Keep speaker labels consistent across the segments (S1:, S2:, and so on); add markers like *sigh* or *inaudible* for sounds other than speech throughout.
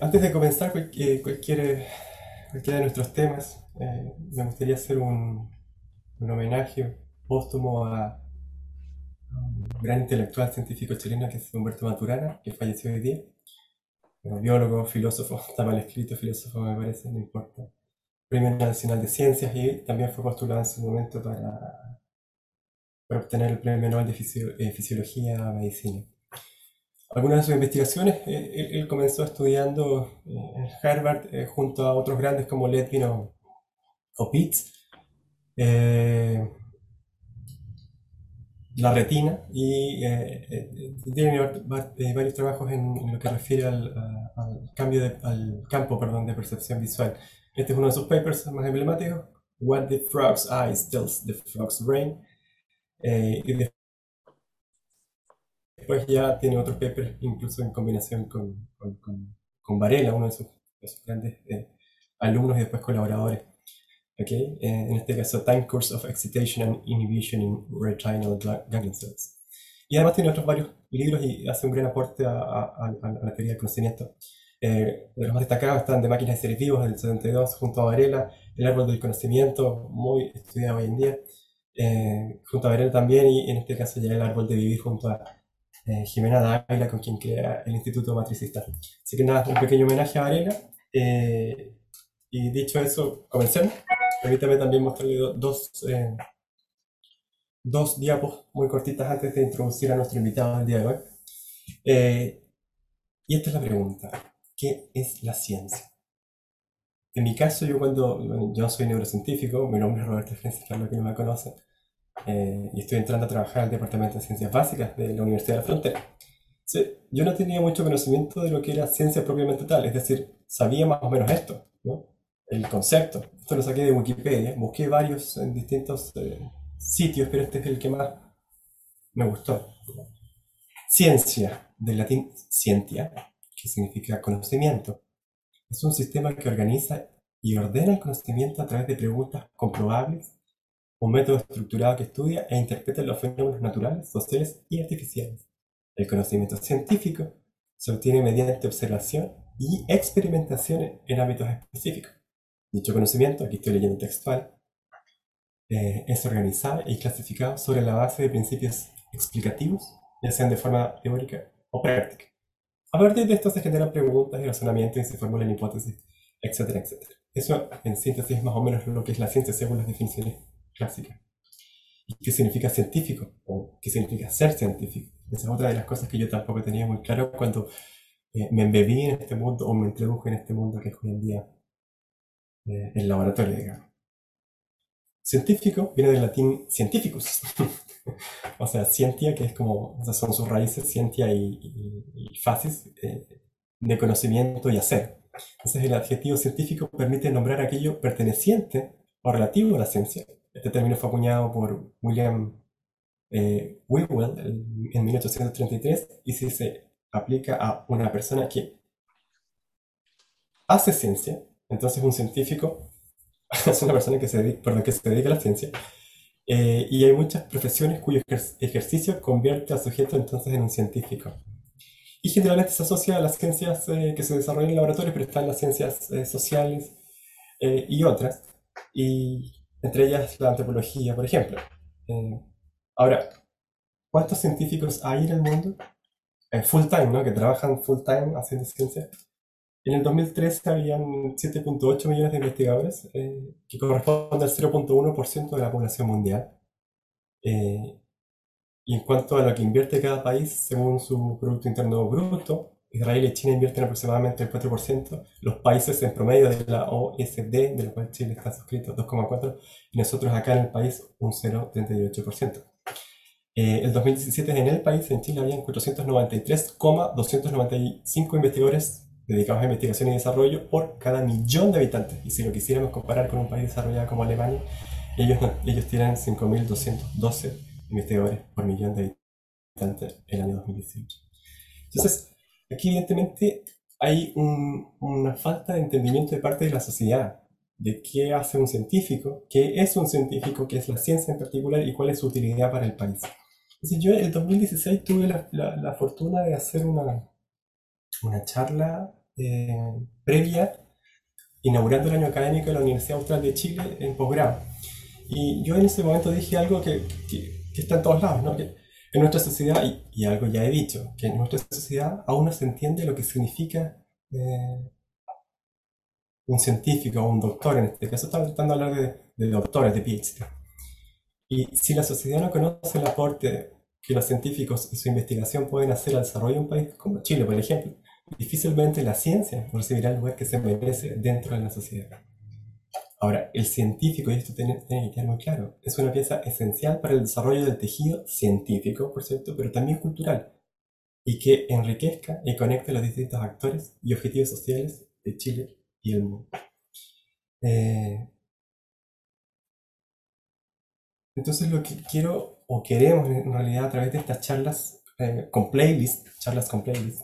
S1: antes de comenzar cualquier, cualquiera de nuestros temas, eh, me gustaría hacer un, un homenaje póstumo a, un gran intelectual científico chileno que es Humberto Maturana, que falleció hoy día. biólogo, filósofo, *laughs* está mal escrito, filósofo me parece, no importa. Premio Nacional de Ciencias y también fue postulado en su momento para, obtener el Premio Nobel de eh, Fisiología Medicina. Algunas de sus investigaciones, eh, él, comenzó estudiando eh, en Harvard junto a otros grandes como Ledwin o, o Pitts, la retina y tiene varios trabajos en, lo que refiere al, cambio al campo perdón, de percepción visual. Este es uno de sus papers más emblemáticos, What the Frog's Eyes Tells the Frog's Brain. Eh, y después ya tiene otros papers, incluso en combinación con, con, Varela, uno de sus, grandes eh, alumnos y después colaboradores. Okay? Eh, en este caso, Time Course of Excitation and Inhibition in Retinal Ganglion Cells. Y además tiene otros varios libros y hace un gran aporte a, a la teoría del conocimiento. Eh, de los más destacados están de máquinas de seres vivos del 72 junto a Varela, el árbol del conocimiento, muy estudiado hoy en día, eh, junto a Varela también, y en este caso ya el árbol de vivir junto a eh, Jimena Dávila, con quien crea el Instituto Matricista. Así que nada, un pequeño homenaje a Varela. y dicho eso, comencemos. Permítame también mostrarle dos, dos diapos muy cortitas antes de introducir a nuestro invitado del día de hoy. y esta es la pregunta. ¿Qué es la ciencia? En mi caso, yo cuando yo soy neurocientífico, mi nombre es Roberto Francis, para los que no me conocen, eh, y estoy entrando a trabajar al Departamento de Ciencias Básicas de la Universidad de la Frontera. yo no tenía mucho conocimiento de lo que era ciencia propiamente tal, es decir, sabía más o menos esto, ¿no? el concepto. Esto lo saqué de Wikipedia, busqué varios en distintos eh, sitios, pero este es el que más me gustó. Ciencia, del latín scientia, que significa conocimiento. Es un sistema que organiza y ordena el conocimiento a través de preguntas comprobables, un método estructurado que estudia e interpreta los fenómenos naturales, sociales y artificiales. El conocimiento científico se obtiene mediante observación y experimentación en ámbitos específicos. Dicho conocimiento, aquí estoy leyendo textual, eh, es organizado y clasificado sobre la base de principios explicativos, ya sean de forma teórica o práctica. A partir de esto se generan preguntas y razonamientos y se formulan hipótesis, etcétera, etcétera. Eso en síntesis es más o menos lo que es la ciencia según las definiciones clásicas. ¿Y qué significa científico? ¿O qué significa ser científico? Esa es otra de las cosas que yo tampoco tenía muy claro cuando eh, me embebí en este mundo o me introduje en este mundo que es hoy en día eh, el laboratorio, digamos. Científico viene del latín cientificus, *laughs* o sea, cientia, que es como, o sea, son sus raíces, cientia y, y, fases eh, de conocimiento y hacer. Entonces, el adjetivo científico permite nombrar aquello perteneciente o relativo a la ciencia. Este término fue acuñado por William eh, en 1833 y se aplica a una persona que hace ciencia, entonces un científico *laughs* es una persona que se, dedica, que se dedica a la ciencia eh, y hay muchas profesiones cuyo ejercicio convierte al sujeto entonces en un científico. Y generalmente se asocia a las ciencias eh, que se desarrollan en laboratorios, pero están las ciencias eh, sociales y otras, y entre ellas la antropología, por ejemplo. ahora, ¿cuántos científicos hay en el mundo? full time, ¿no? Que trabajan full time haciendo ciencia. En el 2013 habían 7.8 millones de investigadores, eh, que corresponde al 0.1% de la población mundial. Eh, y en cuanto a lo que invierte cada país según su Producto Interno Bruto, Israel y China invierten aproximadamente el 4%, los países en promedio de la OSD, de la cual Chile está suscrito, 2,4%, y nosotros acá en el país un 0,38%. Eh, el 2017 en el país, en Chile, habían 493,295 investigadores dedicados a investigación y desarrollo por cada millón de habitantes. Y si lo quisiéramos comparar con un país desarrollado como Alemania, ellos, ellos tienen 5.212 investigadores por millón de habitantes el año 2018. Entonces, aquí evidentemente hay una falta de entendimiento de parte de la sociedad de qué hace un científico, qué es un científico, qué es la ciencia en particular y cuál es su utilidad para el país. Entonces, yo en el 2016 tuve la, la, la fortuna de hacer una, una charla eh, previa, inaugurando el año académico de la Universidad Austral de Chile en posgrado. Y yo en ese momento dije algo que, que, está en todos lados, ¿no? que en nuestra sociedad, y, algo ya he dicho, que en nuestra sociedad aún no se entiende lo que significa eh, un científico o un doctor, en este caso estamos tratando de hablar de, doctores, de PhD. Y si la sociedad no conoce el aporte que los científicos y su investigación pueden hacer al desarrollo de un país como Chile, por ejemplo, difícilmente la ciencia recibirá el lugar que se merece dentro de la sociedad. Ahora, el científico, y esto tiene, que quedar muy claro, es una pieza esencial para el desarrollo del tejido científico, por cierto, pero también cultural, y que enriquezca y conecte los distintos actores y objetivos sociales de Chile y el mundo. Eh, entonces lo que quiero o queremos en realidad a través de estas charlas eh, con playlist, charlas con playlist,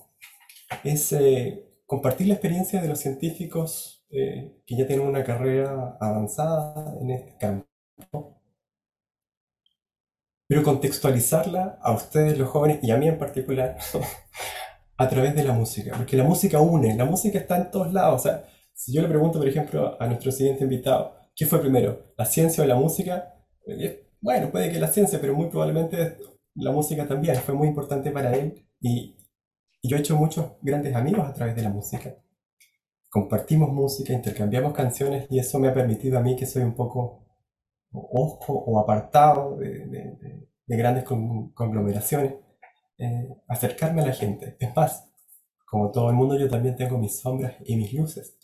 S1: es eh, compartir la experiencia de los científicos que ya tienen una carrera avanzada en este campo, pero contextualizarla a ustedes los jóvenes y a mí en particular *laughs* a través de la música, porque la música une, la música está en todos lados, o sea, si yo le pregunto, por ejemplo, a nuestro siguiente invitado, ¿qué fue primero, la ciencia o la música? Eh, bueno, puede que la ciencia, pero muy probablemente la música también fue muy importante para él y, yo he hecho muchos grandes amigos a través de la música. Compartimos música, intercambiamos canciones y eso me ha permitido a mí, que soy un poco ojo o apartado de, grandes conglomeraciones, eh, acercarme a la gente. Es más, como todo el mundo, yo también tengo mis sombras y mis luces.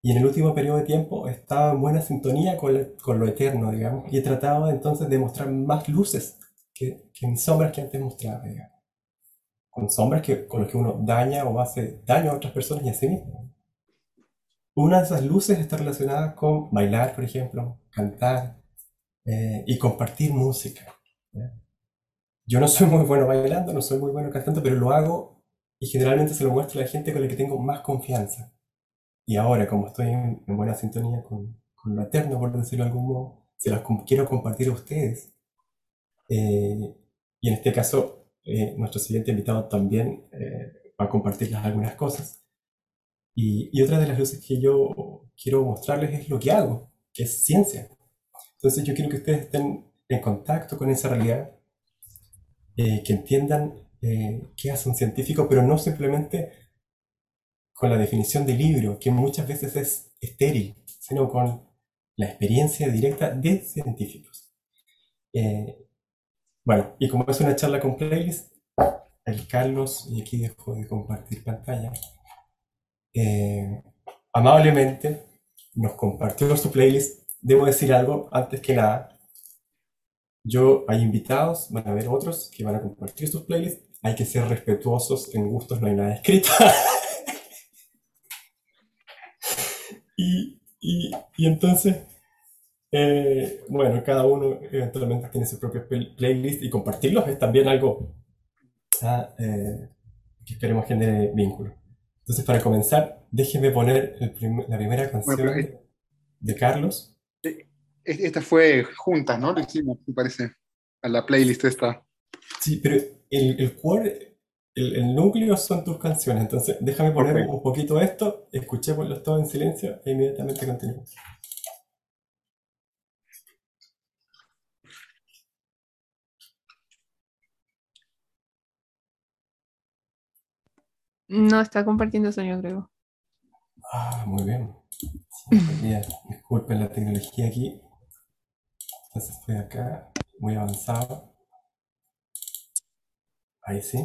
S1: Y en el último periodo de tiempo estaba en buena sintonía con, lo eterno, digamos, y he tratado entonces de mostrar más luces que, mis sombras que antes mostraba, digamos. Con sombras que, con las que uno daña o hace daño a otras personas y a sí mismo. Una de esas luces está relacionada con bailar, por ejemplo, cantar eh, y compartir música. Yo no soy muy bueno bailando, no soy muy bueno cantando, pero lo hago y generalmente se lo muestro a la gente con la que tengo más confianza. Y ahora, como estoy en, buena sintonía con, con, lo eterno, por decirlo de algún modo, se las quiero compartir a ustedes. Eh, y en este caso, eh, nuestro siguiente invitado también va a compartirles algunas cosas. Y, y, otra de las luces que yo quiero mostrarles es lo que hago, que es ciencia. Entonces yo quiero que ustedes estén en contacto con esa realidad, que entiendan qué hace un científico, pero no simplemente con la definición de libro, que muchas veces es estéril, sino con la experiencia directa de científicos. Eh, bueno, y como es una charla con playlist, el Carlos, y aquí dejo de compartir pantalla, eh, amablemente nos compartió su playlist. Debo decir algo antes que nada. Yo hay invitados, van a haber otros que van a compartir sus playlists. Hay que ser respetuosos, en gustos no hay nada escrito. *laughs* Y, y, y entonces, eh, bueno, cada uno eventualmente tiene su propia playlist y compartirlos es también algo ah, eh, que esperemos genere vínculo. Entonces, para comenzar, déjeme poner la primera canción de Carlos.
S2: Esta fue juntas, ¿no? Lo hicimos, me parece, a la playlist esta.
S1: Sí, pero el, el core el, núcleo son tus canciones. Entonces, déjame poner un poquito esto, escuchémoslo todo en silencio e inmediatamente continuamos.
S3: No está compartiendo sueño, creo.
S1: Ah, muy bien. *laughs* disculpen la tecnología aquí. Entonces estoy acá, muy avanzado. Ahí sí.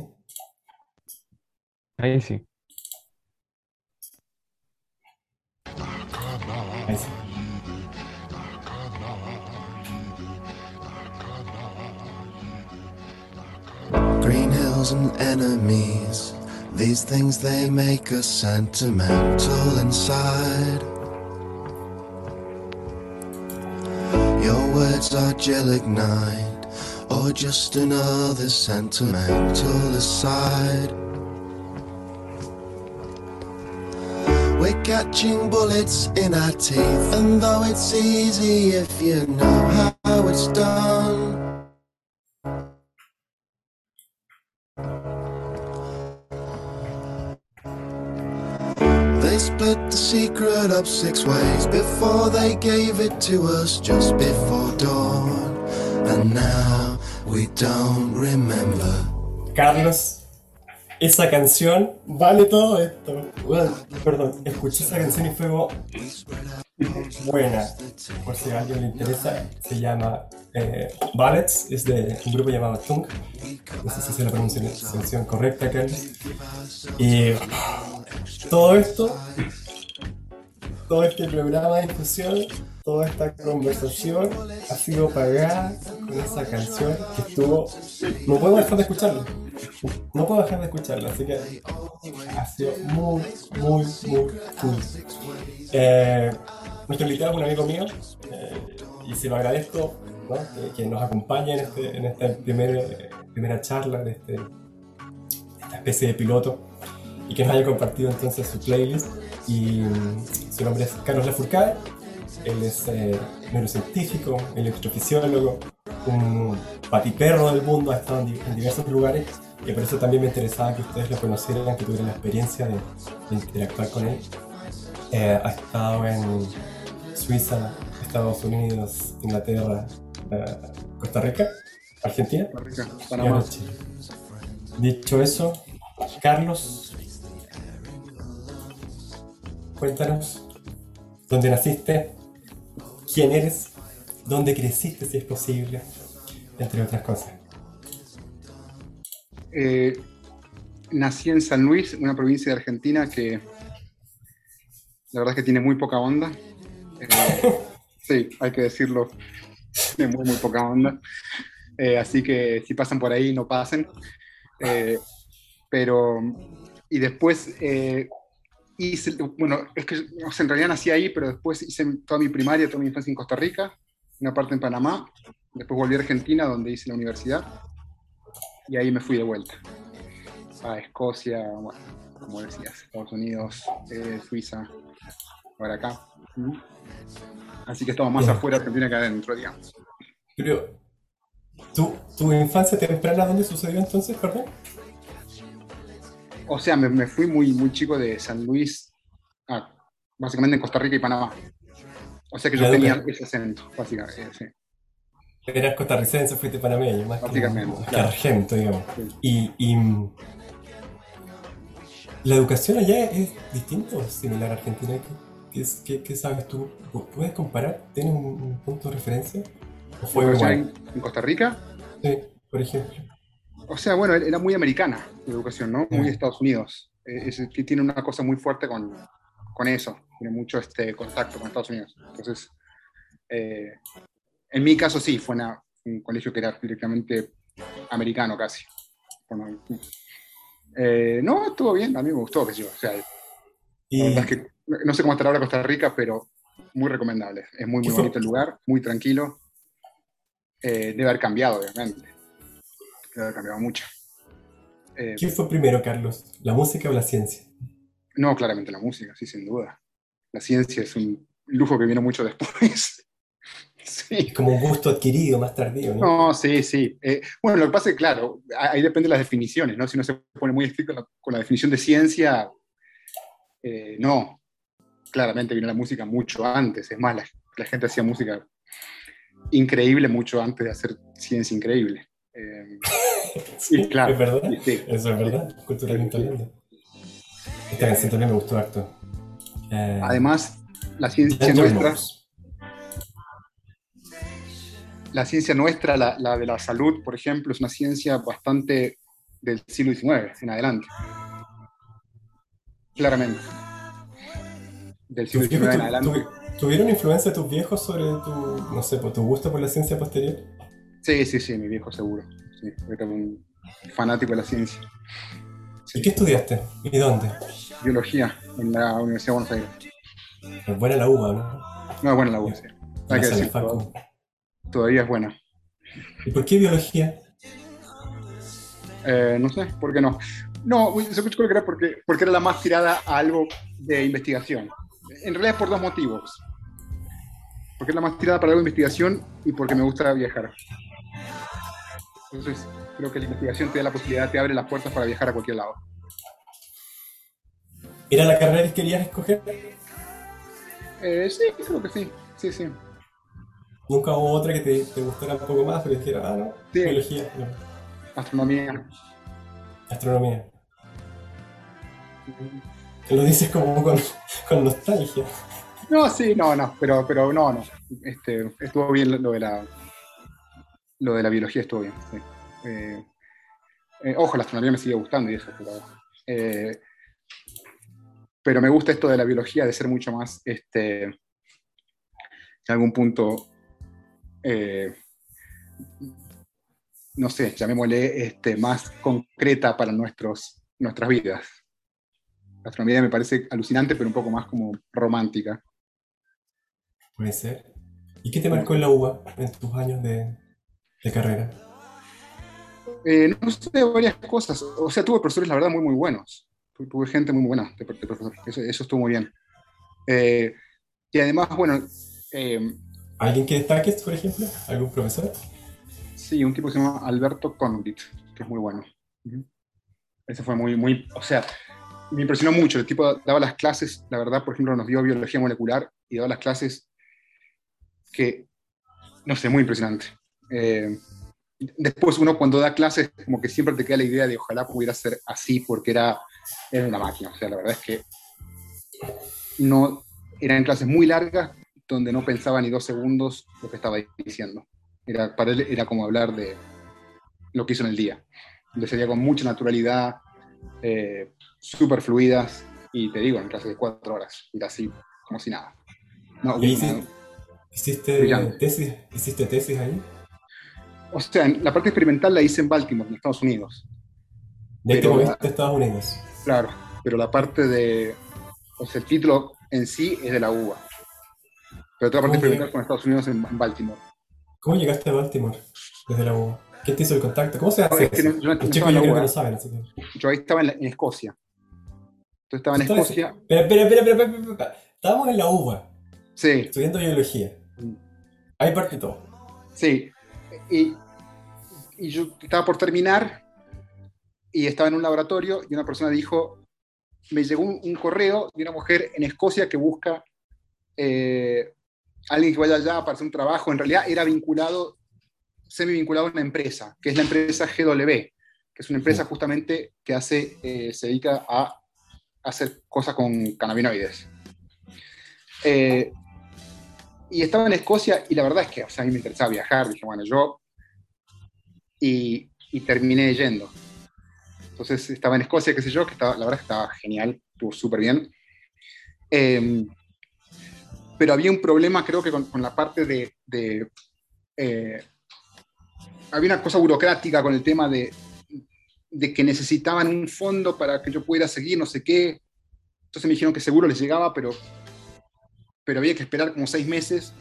S4: Ahí sí.
S1: Ahí sí. Green hills and enemies. These things they make us sentimental inside. Your words are gelignite, or just another sentimental aside. We're catching bullets in our teeth, and though it's easy if you know how it's done.
S4: Split the secret up six ways before they gave it to us just before dawn. And now we don't remember.
S1: Carlos, esa canción vale todo esto. Bueno, perdón, escuché esa canción y fue buena. Por si a alguien le interesa, se llama eh, Ballets, es de un grupo llamado Tung. No sé si se la pronunciación correcta, Carlos. Y todo esto, todo este programa de discusión, toda esta conversación ha sido pagada con esa canción que estuvo. No puedo dejar de escucharla. No puedo dejar de escucharla, así que ha sido muy, muy, muy cool. Eh, nuestro invitado es un amigo mío eh, y se lo agradezco ¿no? que, que nos acompañe en, este, en esta primer, primera charla de este, esta especie de piloto y que nos haya compartido entonces su playlist. Y mm, su nombre es Carlos Lafourcade, él es eh, neurocientífico, electrofisiólogo, un patiperro del mundo, ha estado en, en diversos lugares y por eso también me interesaba que ustedes lo conocieran, que tuvieran la experiencia de, de interactuar con él. Eh, ha estado en Suiza, Estados Unidos, Inglaterra, eh, Costa Rica, Argentina
S2: Rica, Panamá.
S1: Dicho eso, Carlos, cuéntanos dónde naciste, quién eres, dónde creciste si es posible, entre otras cosas.
S2: Eh, nací en San Luis, una provincia de Argentina que la verdad es que tiene muy poca onda. Eh, sí, hay que decirlo, tiene muy, muy poca onda. Eh, así que si pasan por ahí, no pasen. Eh, pero, y después hice, bueno, es que o en realidad nací ahí, pero después hice toda mi primaria, toda mi infancia en Costa Rica, una parte en Panamá, después volví a Argentina, donde hice la universidad, y ahí me fui de vuelta a Escocia, bueno, como decías, Estados Unidos, Suiza, ahora acá. Ujú. Así que estaba más
S1: Bien.
S2: afuera de Argentina que adentro, digamos.
S1: Pero, ¿tu, tu infancia temprana dónde sucedió entonces, perdón?
S2: O sea, me, me fui muy, muy chico de San Luis a básicamente en Costa Rica y Panamá. O sea que yo tenía ese acento, básicamente. eh, sí.
S1: Eras costarricense, fuiste panameño, más que,
S2: Básicamente,
S1: más que
S2: claro.
S1: argento, digamos.
S2: Sí.
S1: Y, y, mm, la educación allá es distinta o similar a Argentina. ¿Qué, qué, es- qué- qué sabes tú? ¿Puedes comparar? ¿Tienes un, un punto de referencia? ¿O fue igual?
S2: en, Costa Rica,
S1: Sí, por ejemplo.
S2: o sea, bueno, era muy americana la educación, ¿no? Muy de Estados Unidos. Eh, es- que tiene una cosa muy fuerte con, con eso, tiene mucho este contacto con Estados Unidos. Entonces, eh, en mi caso sí, fue una- un colegio que era directamente americano casi. Bueno, eh, no, estuvo bien, a mí me gustó, sé yo. O sea, la
S1: Y,
S2: verdad es que no no sé cómo estará ahora Costa Rica, pero muy recomendable. Es muy,
S1: ¿Qué
S2: muy bonito el lugar, muy tranquilo. Eh, debe haber cambiado, obviamente. Debe haber cambiado mucho. Eh,
S1: ¿Qué fue primero, Carlos? ¿La música o la ciencia?
S2: no, claramente la música, sí, sin duda. La ciencia es un lujo que vino mucho después. *laughs* sí.
S1: Como un gusto adquirido más tardío, ¿no?
S2: No, sí, sí. Eh, bueno, lo que pasa es que, claro, ahí depende de las definiciones, ¿no? Si uno se pone muy estricto con la, con la definición de ciencia, eh, no. Claramente vino la música mucho antes. Es más, la, la gente hacía música increíble mucho antes de hacer ciencia increíble. Eh, *laughs* sí, claro.
S1: ¿Es verdad?
S2: sí, sí.
S1: Eso es verdad, culturalmente hablando. Esta canción también me gustó harto. Eh,
S2: Además, la ciencia nuestra, la ciencia nuestra, la, la de la salud, por ejemplo, es una ciencia bastante del siglo XIX en adelante. Claramente. Del siglo
S1: ¿Tus
S2: XIX en adelante.
S1: tu- ¿Tuvieron influencia tus viejos sobre tu, no sé, por tu gusto por la ciencia posterior?
S2: Sí, sí, sí, mi viejo seguro. Sí, era un fanático de la ciencia.
S1: ¿Y qué estudiaste? ¿Y dónde?
S2: Biología en la Universidad de Buenos Aires.
S1: Es buena la UBA, ¿no?
S2: No, bueno, la UCE.
S1: La
S2: Hay que decir, todavía es buena.
S1: ¿Y por qué biología?
S2: Eh, no sé, ¿por qué no? No, yo creo que era porque, porque era la más tirada a algo de investigación. En realidad es por dos motivos. Porque es la más tirada para de investigación y porque me gusta viajar. Entonces, creo que la investigación te da la posibilidad, te abre las puertas para viajar a cualquier lado.
S1: ¿Era la carrera que querías escoger?
S2: Eh, sí, creo que sí. Sí, sí.
S1: Nunca hubo otra que te, te gustara un poco más, pero dijera, ah, no,
S2: Sí.
S1: biología, no,
S2: Astronomía.
S1: astronomía. Lo dices como con, nostalgia.
S2: No, sí, no, no, pero, pero no, no. Este, estuvo bien lo de la lo de la biología estuvo bien. sí. Eh, eh, ojo, la astronomía me sigue gustando y eso, pero, eh, pero me gusta esto de la biología de ser mucho más, este, en algún punto, no sé, llamémosle este, más concreta para nuestros, nuestras vidas. La astronomía me parece alucinante, pero un poco más como romántica.
S1: Puede ser. ¿Y qué te marcó en la UBA en tus años de, de carrera?
S2: Eh, no sé, varias cosas. O sea, tuve profesores, la verdad, muy, muy buenos. Tu- Tuve gente muy buena de, de profesor. Eso, eso estuvo muy bien. Eh, y además, bueno, eh,
S1: ¿Alguien que destaques, por ejemplo? ¿Algún profesor?
S2: sí, un tipo que se llama Alberto Conrit, que es muy bueno. Ese fue muy, muy, o sea, me impresionó mucho. El tipo daba las clases, la verdad, por ejemplo, nos dio biología molecular y daba las clases que, no sé, muy impresionante. Eh, después uno cuando da clases, como que siempre te queda la idea de ojalá pudiera ser así, porque era, era una máquina. O sea, la verdad es que no, eran clases muy largas, donde no pensaba ni dos segundos lo que estaba diciendo. Era, para él era como hablar de lo que hizo en el día. Le salía con mucha naturalidad, eh, súper fluidas, y te digo, en clases de cuatro horas, era así, como si nada. No,
S1: ¿Y
S2: una-
S1: hiciste, tesis? ¿Hiciste tesis ahí?
S2: o sea, en la parte experimental la hice en Baltimore, en Estados Unidos.
S1: De
S2: Pero-
S1: moviste a Estados Unidos.
S2: Claro, pero la parte de. O sea, el título en sí es de la UBA. Pero toda la parte experimental con Estados Unidos en, en Baltimore.
S1: ¿Cómo llegaste a Baltimore desde la UBA? ¿Quién te hizo el contacto? ¿Cómo se
S2: No,
S1: hace
S2: es que no- yo
S1: Los chicos yo
S2: la
S1: creo que
S2: UBA.
S1: no saben. Así que...
S2: Yo ahí estaba en, la- en Escocia. Entonces estaba en Escocia.
S1: Espera, espera, espera, espera, espera, espera. Estábamos en la UBA,
S2: Sí,
S1: estudiando biología. Ahí parte todo.
S2: sí. Y, y yo estaba por terminar y estaba en un laboratorio y una persona dijo, me llegó un, un correo de una mujer en Escocia que busca eh, alguien que vaya allá para hacer un trabajo. En realidad era vinculado, semi vinculado a una empresa, que es la empresa GW, que es una empresa justamente que hace, eh, se dedica a hacer cosas con cannabinoides. Eh, y estaba en Escocia y la verdad es que o sea, a mí me interesaba viajar, dije, bueno, yo... Y, y terminé yendo. Entonces estaba en Escocia, qué sé yo, que estaba, la verdad que estaba genial, estuvo súper bien. Eh, pero había un problema, creo que con, con la parte de... de, eh, había una cosa burocrática con el tema de, de que necesitaban un fondo para que yo pudiera seguir, no sé qué. Entonces me dijeron que seguro les llegaba, pero, pero había que esperar como seis meses.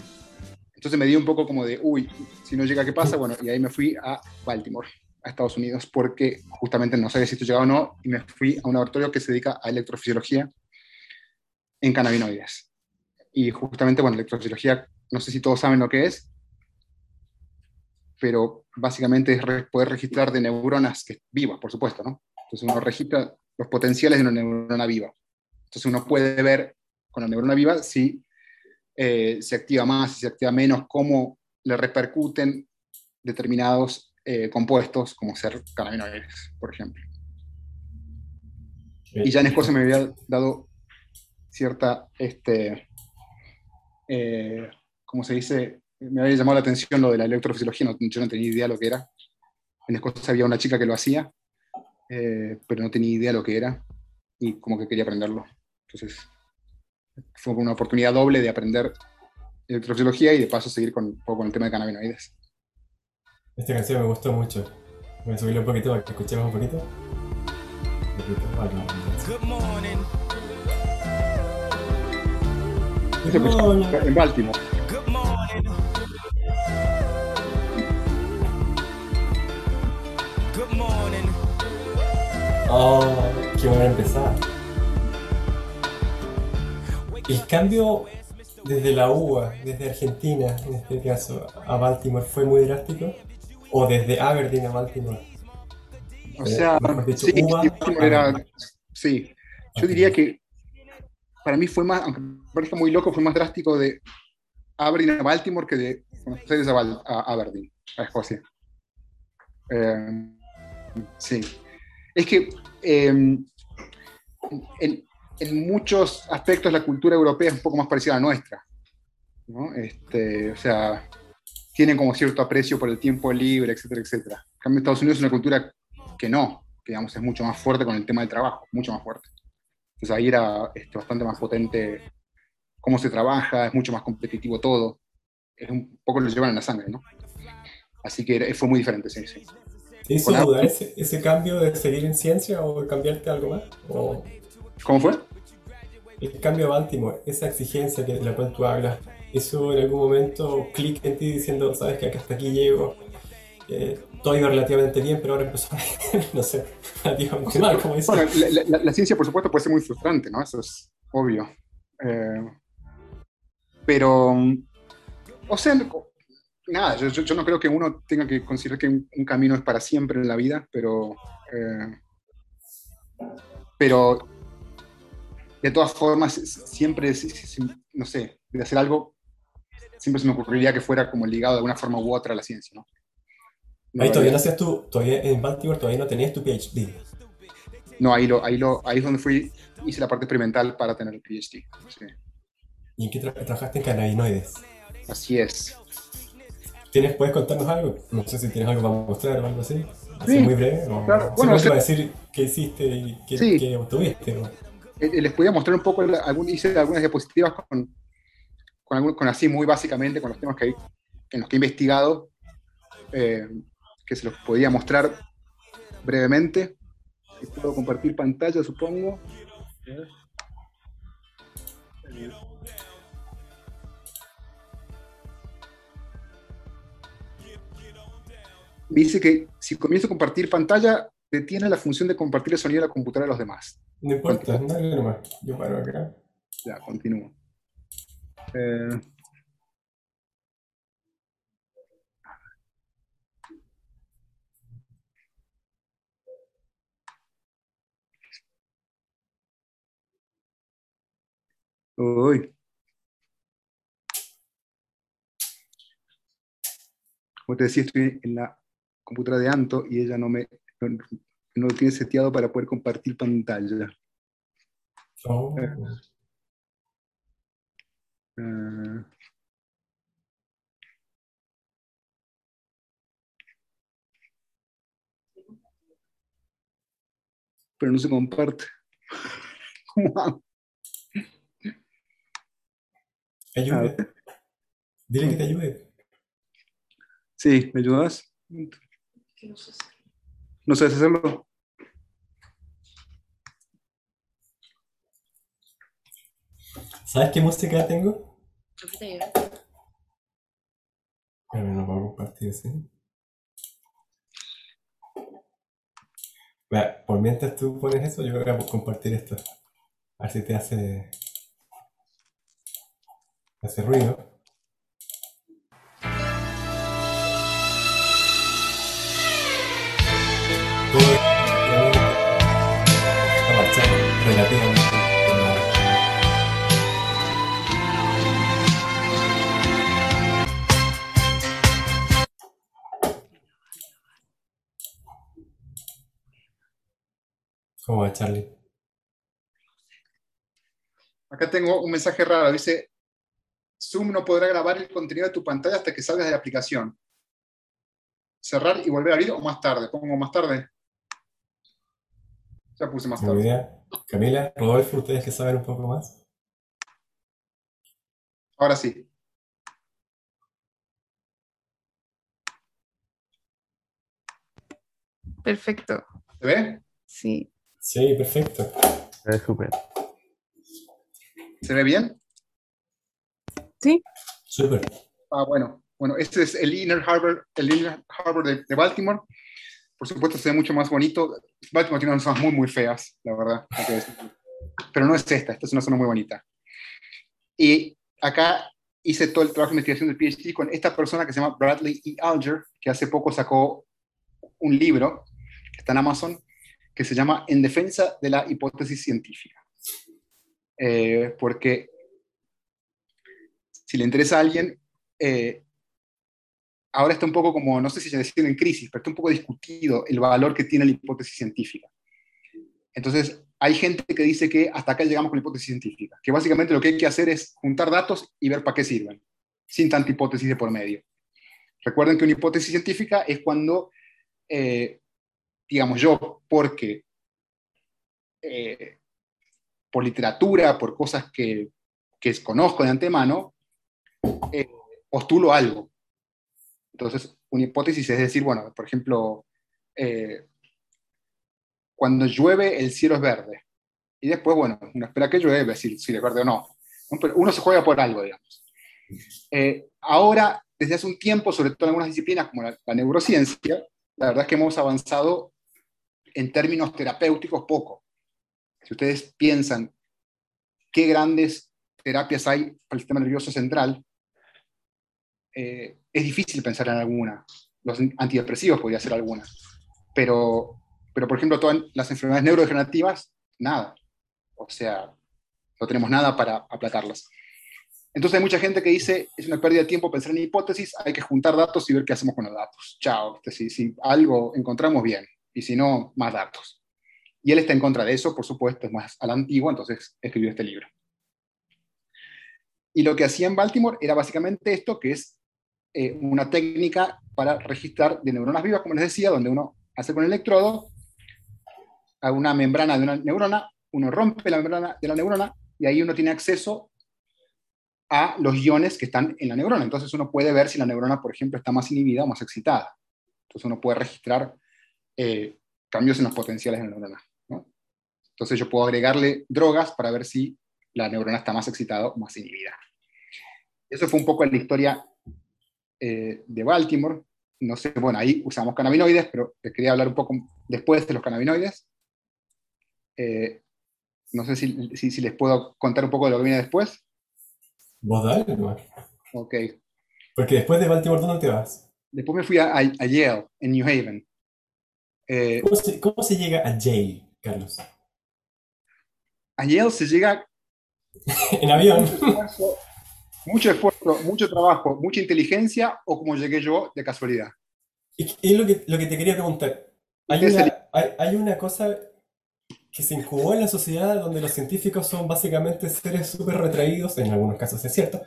S2: Entonces me dio un poco como de, uy, si no llega, ¿qué pasa? Bueno, y ahí me fui a Baltimore, a Estados Unidos, porque justamente no sabía si esto llegaba o no, y me fui a un laboratorio que se dedica a electrofisiología en cannabinoides. Y justamente, bueno, electrofisiología, no sé si todos saben lo que es, pero básicamente es re- poder registrar de neuronas que, vivas, por supuesto, ¿no? Entonces uno registra los potenciales de una neurona viva. Entonces uno puede ver con la neurona viva si eh, se activa más, si se activa menos, cómo le repercuten determinados eh, compuestos, como ser cannabinoides, por ejemplo. Y ya en Escocia me había dado cierta, este, eh, ¿cómo se dice? Me había llamado la atención lo de la electrofisiología, no- yo no tenía idea lo que era. En Escocia había una chica que lo hacía, eh, pero no tenía idea lo que era y como que quería aprenderlo. Entonces, fue una oportunidad doble de aprender electrofisiología y de paso seguir con, con el tema de cannabinoides.
S1: Esta canción me gustó mucho. Voy a subirle un poquito para que escuchemos un poquito.
S5: Good morning,
S2: en Baltimore.
S1: Oh, qué buena empezar. El cambio desde la UBA, desde Argentina, en este caso, a Baltimore, ¿fue muy drástico? ¿O desde Aberdeen a Baltimore?
S2: O sea,
S1: dicho,
S2: sí, Baltimore era, sí. Yo diría que para mí fue más, aunque parezca muy loco, fue más drástico de Aberdeen a Baltimore que de Buenos Aires a Aberdeen, a Escocia. Eh, sí. Es que eh, en, en muchos aspectos la cultura europea es un poco más parecida a la nuestra. ¿no? Este, o sea, tienen como cierto aprecio por el tiempo libre, etcétera, etcétera. En cambio, Estados Unidos es una cultura que no, que digamos es mucho más fuerte con el tema del trabajo, mucho más fuerte. Entonces ahí era este, bastante más potente cómo se trabaja, es mucho más competitivo todo. Es un poco lo llevan en la sangre, ¿no? Así que fue muy diferente, sí, sí.
S1: ¿Te hizo dudar ese, ese cambio de seguir en ciencia o de cambiarte algo más? ¿O
S2: ¿Cómo fue?
S1: el cambio a Baltimore, esa exigencia que, de la cual tú hablas, hizo en algún momento clic en ti diciendo, sabes que acá hasta aquí llego, eh, todo iba relativamente bien, pero ahora empezó a *laughs* no sé, *laughs* relativamente mal, como.
S2: Bueno, la, la- la ciencia, por supuesto, puede ser muy frustrante, ¿no? Eso es obvio. Eh, pero, o sea, nada, yo, yo- yo no creo que uno tenga que considerar que un, un camino es para siempre en la vida, pero, eh, pero de todas formas, siempre, si- si- si- no sé, de hacer algo, siempre se me ocurriría que fuera como ligado de alguna forma u otra a la ciencia, ¿no?
S1: Ahí
S2: No,
S1: todavía no hacías tú, todavía en Baltimore todavía no tenías tu PhD.
S2: No, ahí, lo, ahí, lo, ahí es donde fui, hice la parte experimental para tener el PhD. sí.
S1: ¿Y en qué tra- trabajaste en cannabinoides?
S2: Así es.
S1: ¿Tienes, ¿Puedes contarnos algo? No sé si tienes algo para mostrar o algo así. Así
S2: Sí,
S1: muy breve. O,
S2: claro. Bueno,
S1: para decir qué hiciste y qué,
S2: Sí.
S1: qué obtuviste. ¿no?
S2: Eh, eh, Les podía mostrar un poco, algún, hice algunas diapositivas con, con, algún- con así muy básicamente, con los temas que hay, en los que he investigado, eh, que se los podía mostrar brevemente. Puedo compartir pantalla, supongo. Me dice que si comienzo a compartir pantalla, detiene la función de compartir el sonido de la computadora de los demás.
S1: No importa, dale nomás. Yo paro acá.
S2: Ya, continúo. Eh, Uy. Como te decía, estoy en la computadora de Anto y ella no me no, no lo tiene seteado para poder compartir pantalla.
S1: Oh.
S2: Eh, pero no se comparte. *laughs* ¿Cómo hago?
S1: Ayude. Dile que te ayude.
S2: Sí, ¿me ayudas? No sabes hacerlo.
S1: ¿Sabes qué música tengo? Pero no puedo compartir, ¿sí? Vea, por mientras tú pones eso, yo voy a compartir esto. A ver si te hace. te hace ruido. ¿Cómo va, Charlie?
S2: Acá tengo un mensaje raro. Dice, Zoom no podrá grabar el contenido de tu pantalla hasta que salgas de la aplicación. Cerrar y volver a abrir o más tarde. Pongo más tarde. Ya puse más
S1: ¿Tengo
S2: tarde.
S1: Camila, Rodolfo, ustedes que saben un poco más.
S2: Ahora sí.
S3: Perfecto.
S2: ¿Se ve?
S3: Sí.
S1: Sí, perfecto.
S6: Se ve súper.
S2: ¿Se ve bien?
S1: Súper.
S2: Ah, bueno. Bueno, este es el Inner Harbor, el Inner Harbor de, de Baltimore. Por supuesto, se ve mucho más bonito. Baltimore tiene unas zonas muy, muy feas, la verdad. Pero no es esta, esta es una zona muy bonita. Y acá hice todo el trabajo de investigación del PhD con esta persona que se llama Bradley E. Alger, que hace poco sacó un libro, que está en Amazon, que se llama En defensa de la hipótesis científica. Eh, porque si le interesa a alguien, eh, ahora está un poco como, no sé si se decir en crisis, pero está un poco discutido el valor que tiene la hipótesis científica. Entonces, hay gente que dice que hasta acá llegamos con la hipótesis científica, que básicamente lo que hay que hacer es juntar datos y ver para qué sirven, sin tanta hipótesis de por medio. Recuerden que una hipótesis científica es cuando, eh, digamos yo, porque eh, por literatura, por cosas que, que conozco de antemano, eh, postulo algo. Entonces, una hipótesis es decir, bueno, por ejemplo, eh, cuando llueve el cielo es verde. Y después, bueno, uno espera que llueve, si, si es verde o no. Pero uno se juega por algo, digamos. Eh, ahora, desde hace un tiempo, sobre todo en algunas disciplinas como la, la neurociencia, la verdad es que hemos avanzado en términos terapéuticos poco. Si ustedes piensan qué grandes terapias hay para el sistema nervioso central, eh, es difícil pensar en alguna. Los antidepresivos podría ser alguna. Pero, pero, por ejemplo, todas las enfermedades neurodegenerativas, nada. O sea, no tenemos nada para aplacarlas. Entonces hay mucha gente que dice, es una pérdida de tiempo pensar en hipótesis, hay que juntar datos y ver qué hacemos con los datos. Chao, si, si algo encontramos bien, y si no, más datos. Y él está en contra de eso, por supuesto, es más a la antigua, entonces escribió este libro. Y lo que hacía en Baltimore era básicamente esto, que es eh, una técnica para registrar de neuronas vivas, como les decía, donde uno hace con el electrodo a una membrana de una neurona, uno rompe la membrana de la neurona y ahí uno tiene acceso a los iones que están en la neurona. Entonces uno puede ver si la neurona, por ejemplo, está más inhibida o más excitada. Entonces uno puede registrar eh, cambios en los potenciales de la neurona. ¿no? Entonces yo puedo agregarle drogas para ver si la neurona está más excitada o más inhibida. Eso fue un poco la historia eh, de Baltimore. No sé, bueno, ahí usamos cannabinoides, pero les quería hablar un poco después de los cannabinoides. Eh, no sé si, si, si, les puedo contar un poco de lo que viene después.
S1: Vos dale, no.
S2: Ok.
S1: Porque después de Baltimore, ¿dónde te vas?
S2: Después me fui a, a, a Yale, en New Haven.
S1: Eh, ¿Cómo, se, ¿Cómo se llega a Yale, Carlos?
S2: A Yale se llega *laughs*
S1: en avión. *laughs*
S2: Mucho esfuerzo, mucho trabajo, mucha inteligencia, o como llegué yo de casualidad.
S1: Es, es lo, que, lo que te quería preguntar. Hay una, hay, hay una cosa que se incubó en la sociedad donde los científicos son básicamente seres súper retraídos, en algunos casos es cierto,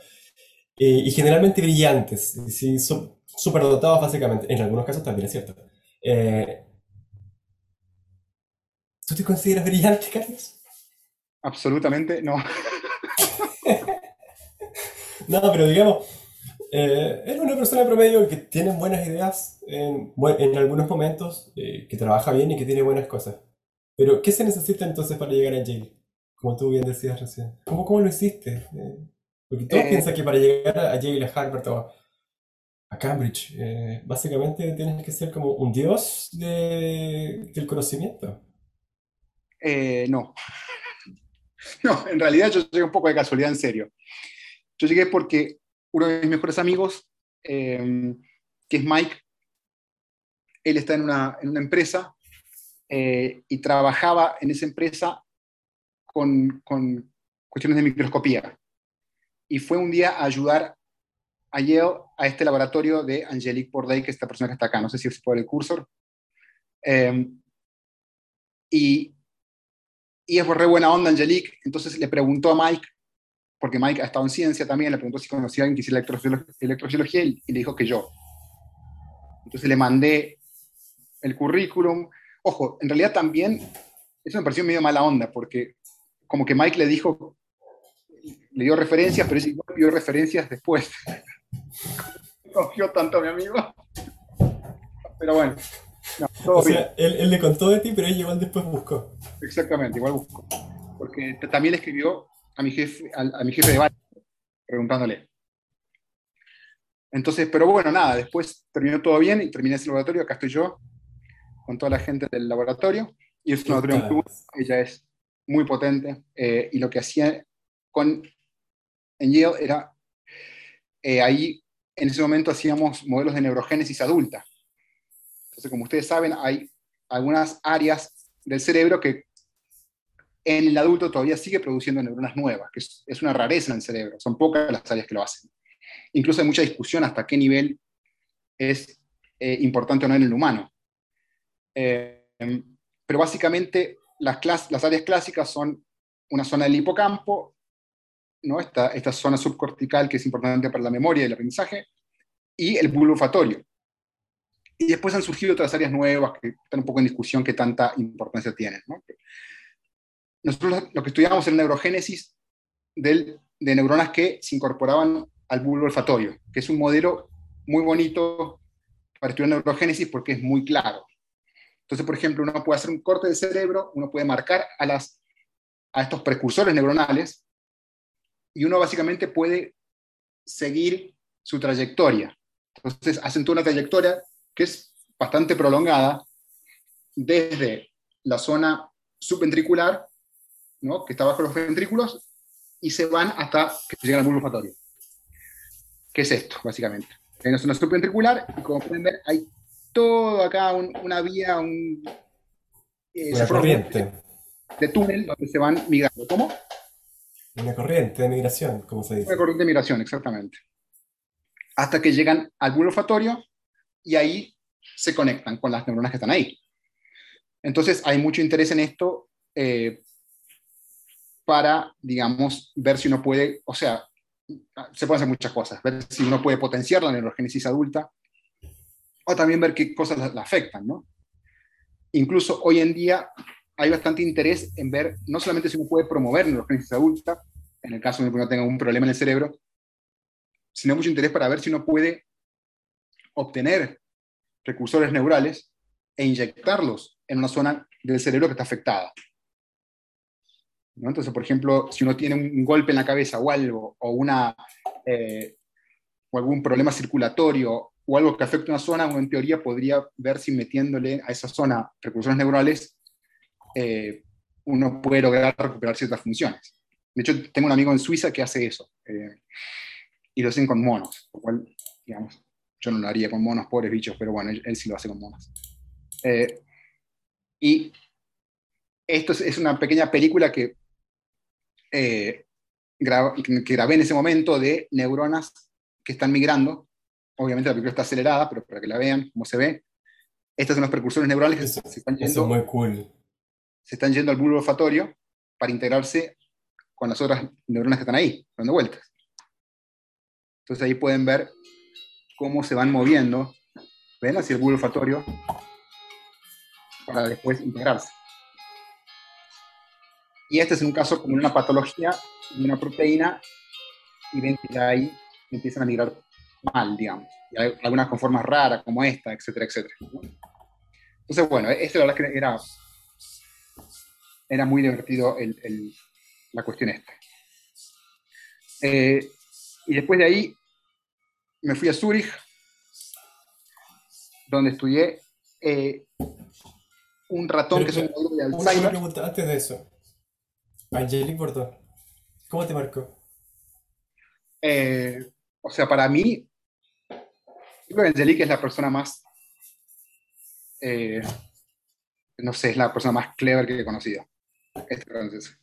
S1: eh, y generalmente brillantes, sí, súper dotados básicamente, en algunos casos también es cierto. Eh, ¿Tú te consideras brillante, Carlos?
S2: Absolutamente no. *laughs*
S1: no, pero digamos, eh, es una persona promedio que tiene buenas ideas en, en algunos momentos, eh, que trabaja bien y que tiene buenas cosas. Pero, ¿qué se necesita entonces para llegar a Yale? Como tú bien decías recién. ¿Cómo, cómo lo hiciste? Eh, porque todos piensan que para llegar a Yale, a Harvard o a Cambridge, básicamente tienes que ser como un dios de, del conocimiento.
S2: no. *laughs* No, en realidad yo llegué un poco de casualidad, en serio. Yo llegué porque uno de mis mejores amigos, eh, que es Mike, él está en una, en una empresa eh, y trabajaba en esa empresa con, con, cuestiones de microscopía. Y fue un día a ayudar a Yale a este laboratorio de Angelique Bourdais, que es esta persona que está acá, no sé si se puede el cursor. Eh, y y es re buena onda Angelique, entonces le preguntó a Mike, porque Mike ha estado en ciencia también, le preguntó si conocía a alguien que hiciera electrofisiología y le dijo que yo. Entonces le mandé el currículum. Ojo, en realidad también, eso me pareció medio mala onda, porque como que Mike le dijo, le dio referencias, pero igual dio referencias después. *laughs* Confió tanto a mi amigo. Pero bueno.
S1: No, o sea, él, él, le contó de ti, pero ella igual después buscó.
S2: Exactamente, igual buscó. Porque también le escribió a mi jefe, a, a mi jefe de baile, preguntándole. Entonces, pero bueno, nada, después terminó todo bien y terminé ese laboratorio, acá estoy yo, con toda la gente del laboratorio, y es un laboratorio muy bueno, ella es muy potente, eh, y lo que hacía con, en Yale era, eh, ahí en ese momento hacíamos modelos de neurogénesis adulta, entonces, como ustedes saben, hay algunas áreas del cerebro que en el adulto todavía sigue produciendo neuronas nuevas, que es, una rareza en el cerebro, son pocas las áreas que lo hacen. Incluso hay mucha discusión hasta qué nivel es eh, importante o no en el humano. Eh, pero básicamente las, clas- las áreas clásicas son una zona del hipocampo, ¿no? esta, esta zona subcortical que es importante para la memoria y el aprendizaje, y el bulbo olfatorio. Y después han surgido otras áreas nuevas que están un poco en discusión qué tanta importancia tienen. ¿no? Nosotros lo que estudiamos en neurogénesis del, de neuronas que se incorporaban al bulbo olfatorio, que es un modelo muy bonito para estudiar neurogénesis porque es muy claro. Entonces, por ejemplo, uno puede hacer un corte de cerebro, uno puede marcar a, las, a estos precursores neuronales y uno básicamente puede seguir su trayectoria. Entonces, hacen toda una trayectoria que es bastante prolongada desde la zona subventricular, ¿no? que está bajo los ventrículos, y se van hasta que llegan al bulbo olfatorio. ¿Qué es esto, básicamente? Hay una subventricular, y como pueden ver, hay todo acá, un- una vía, un... eh,
S1: Una corriente.
S2: De túnel donde se van migrando. ¿Cómo?
S1: Una corriente de migración, como se dice.
S2: Una corriente de migración, exactamente. Hasta que llegan al bulbo olfatorio y ahí se conectan con las neuronas que están ahí. Entonces hay mucho interés en esto eh, para, digamos, ver si uno puede, o sea, se pueden hacer muchas cosas, ver si uno puede potenciar la neurogénesis adulta o también ver qué cosas la, afectan, ¿no? Incluso hoy en día hay bastante interés en ver no solamente si uno puede promover neurogénesis adulta, en el caso de que uno tenga un problema en el cerebro, sino mucho interés para ver si uno puede obtener precursores neurales e inyectarlos en una zona del cerebro que está afectada. Entonces, por ejemplo, si uno tiene un golpe en la cabeza o algo, o, una, eh, o algún problema circulatorio, o algo que afecte una zona, uno en teoría podría ver si metiéndole a esa zona precursores neurales, eh, uno puede lograr recuperar ciertas funciones. De hecho, tengo un amigo en Suiza que hace eso, eh, y lo hacen con monos, lo cual, digamos, yo no lo haría con monos, pobres bichos, pero bueno, él, sí lo hace con monos. Eh, y esto es, es una pequeña película que, eh, gra- que grabé en ese momento de neuronas que están migrando. Obviamente la película está acelerada, pero para que la vean cómo se ve. Estos son los precursores neurales que
S1: Eso,
S2: se están
S1: eso
S2: yendo
S1: es muy cool.
S2: se están yendo al bulbo olfatorio para integrarse con las otras neuronas que están ahí, dando vueltas. Entonces ahí pueden ver cómo se van moviendo, ven hacia el bulbo olfatorio para después integrarse. Y este es un caso como una patología de una proteína y ven que ya ahí empiezan a migrar mal, digamos. Y hay algunas con formas raras como esta, etcétera, etcétera. ¿no? Entonces, bueno, este la verdad es que era era muy divertido el- el- la cuestión esta. Eh, y después de ahí me fui a Zúrich, donde estudié eh, un ratón
S1: Pero,
S2: que es un modelo de
S1: Una, una
S2: Alzheimer.
S1: pregunta antes de eso. Angelique Bordeaux, ¿cómo te marcó?
S2: Eh, o sea, para mí, yo creo que Angelique es la persona más, eh, no sé, es la persona más clever que he conocido. Este francés.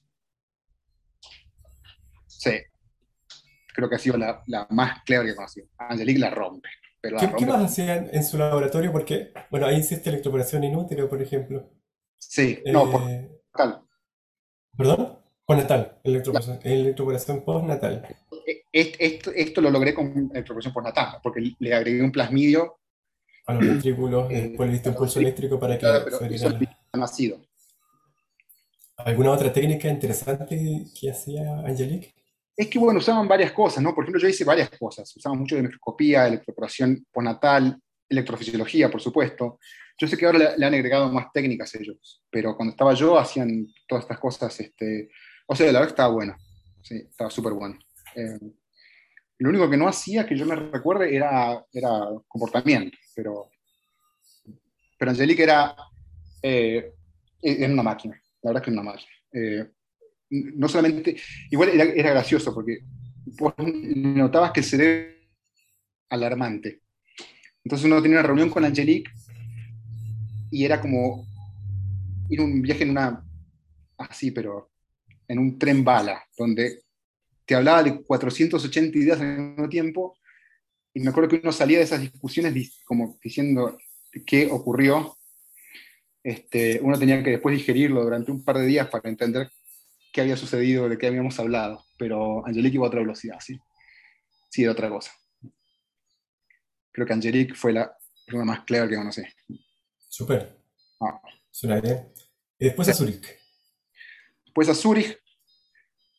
S2: Sí. Creo que ha sido la, la más clever que he conocido. Angelique la rompe. Pero la
S1: ¿Qué, qué
S2: rompe.
S1: más hacían en su laboratorio? Porque, bueno, ahí hiciste electroporación inútil, por ejemplo.
S2: Sí, no, por
S1: Eh,
S2: tal.
S1: ¿Perdón? Postnatal, electroporación, electroporación postnatal.
S2: E- est- Esto, esto lo logré con electrocución postnatal, porque le agregué un plasmidio,
S1: A los ventrículos,
S2: Eh,
S1: después le diste un pulso eléctrico para que
S2: claro, pero nacido.
S1: ¿Alguna otra técnica interesante que hacía Angelique?
S2: Es que, bueno, usaban varias cosas, ¿no? Por ejemplo, yo hice varias cosas. Usaban mucho de microscopía, electroporación postnatal, electrofisiología, por supuesto. Yo sé que ahora le, le han agregado más técnicas ellos, pero cuando estaba yo hacían todas estas cosas, este, o sea, la verdad que estaba bueno. Sí, estaba súper bueno. Eh, lo único que no hacía, que yo me recuerde, era, era comportamiento, pero, pero Angelique era, eh, era una máquina, la verdad que era una máquina. Eh, no solamente, igual era, era gracioso porque vos notabas que cerebro era alarmante. Entonces uno tenía una reunión con Angelique y era como ir un viaje en una, así, pero en un tren bala, donde te hablaba de 480 ideas al mismo tiempo, y me acuerdo que uno salía de esas discusiones dis- como diciendo qué ocurrió. Este, uno tenía que después digerirlo durante un par de días para entender qué había sucedido, de qué habíamos hablado, pero Angelique iba a otra velocidad, sí. Sí, de otra cosa. Creo que Angelique fue la persona más clever que conocí.
S1: Súper.
S2: Ah.
S1: Suena bien. Y después a Zurich.
S2: Después a Zurich,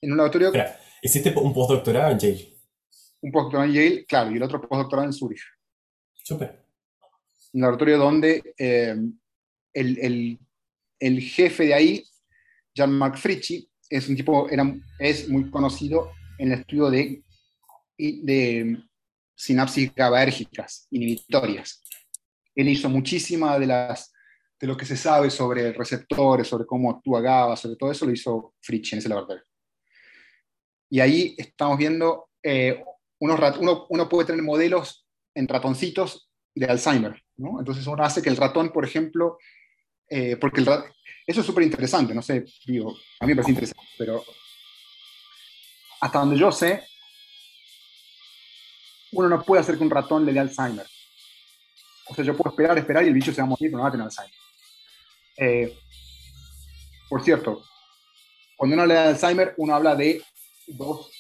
S2: en un laboratorio,
S1: Espera, hiciste un postdoctorado en Yale.
S2: un postdoctorado en Yale, claro, y el otro postdoctorado en Zurich.
S1: Súper.
S2: Un laboratorio donde eh, el, el- el jefe de ahí, Jean-Marc Fricci, es un tipo, era, es muy conocido en el estudio de, de sinapsis GABAérgicas inhibitorias. Él hizo muchísima de las de lo que se sabe sobre receptores, sobre cómo actúa GABA, sobre todo eso lo hizo Fricci en ese laboratorio. Y ahí estamos viendo, eh, unos rat- uno, uno puede tener modelos en ratoncitos de Alzheimer, ¿no? Entonces uno hace que el ratón, por ejemplo, eh, porque el eso es súper interesante, no sé, digo, a mí me parece interesante, pero hasta donde yo sé, uno no puede hacer que un ratón le dé Alzheimer. O sea, yo puedo esperar, esperar y el bicho se va a morir, pero no va a tener Alzheimer. Eh, por cierto, cuando uno le da Alzheimer, uno habla de dos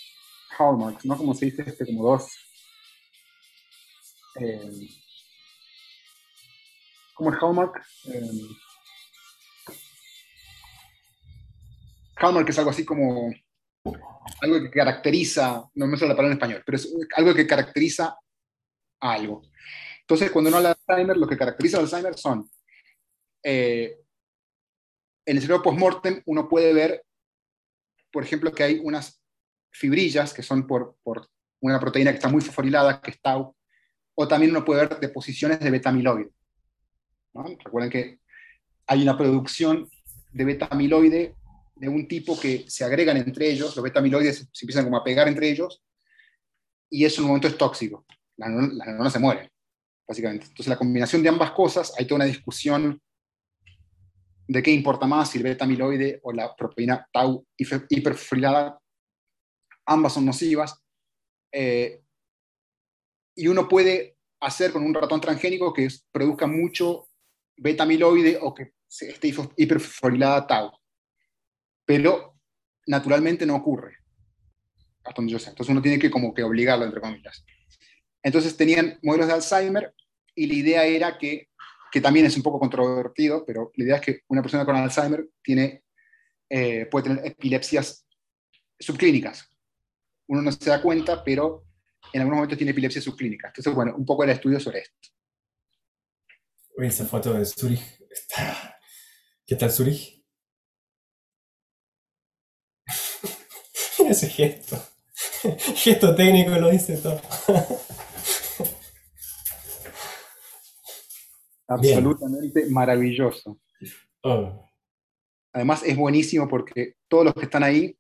S2: hallmarks, ¿no? Como se dice, este, como dos. eh, ¿Cómo es hallmark? Eh, hallmark es algo así como algo que caracteriza, no me sale la palabra en español, pero es algo que caracteriza a algo. Entonces, cuando uno habla de Alzheimer, lo que caracteriza al Alzheimer son, eh, en el cerebro postmortem uno puede ver, por ejemplo, que hay unas fibrillas que son por, una proteína que está muy fosforilada, que es tau, o también uno puede ver deposiciones de beta-amiloide. ¿no? Recuerden que hay una producción de beta-amiloide de un tipo que se agregan entre ellos, los beta-amiloides se, se empiezan como a pegar entre ellos, y eso en un momento es tóxico. Las neuronas se mueren, básicamente. Entonces la combinación de ambas cosas, hay toda una discusión de qué importa más, si el beta-amiloide o la proteína tau hiper- hiperfosforilada, ambas son nocivas, eh, y uno puede hacer con un ratón transgénico que produzca mucho beta-amiloide o que esté hiperfosforilada tau. Pero naturalmente no ocurre, hasta donde yo sé. Entonces uno tiene que como que obligarlo, entre comillas. Entonces tenían modelos de Alzheimer y la idea era que, que también es un poco controvertido, pero la idea es que una persona con Alzheimer tiene, eh, puede tener epilepsias subclínicas. Uno no se da cuenta, pero en algunos momentos tiene epilepsia subclínica. Entonces, bueno, un poco era estudio sobre esto.
S1: Oye, esa foto de Zurich está. ¿Qué tal Zurich? *laughs* Ese gesto. Gesto técnico lo dice todo. *laughs* Bien.
S2: Absolutamente maravilloso.
S1: Oh,
S2: Además, es buenísimo porque todos los que están ahí,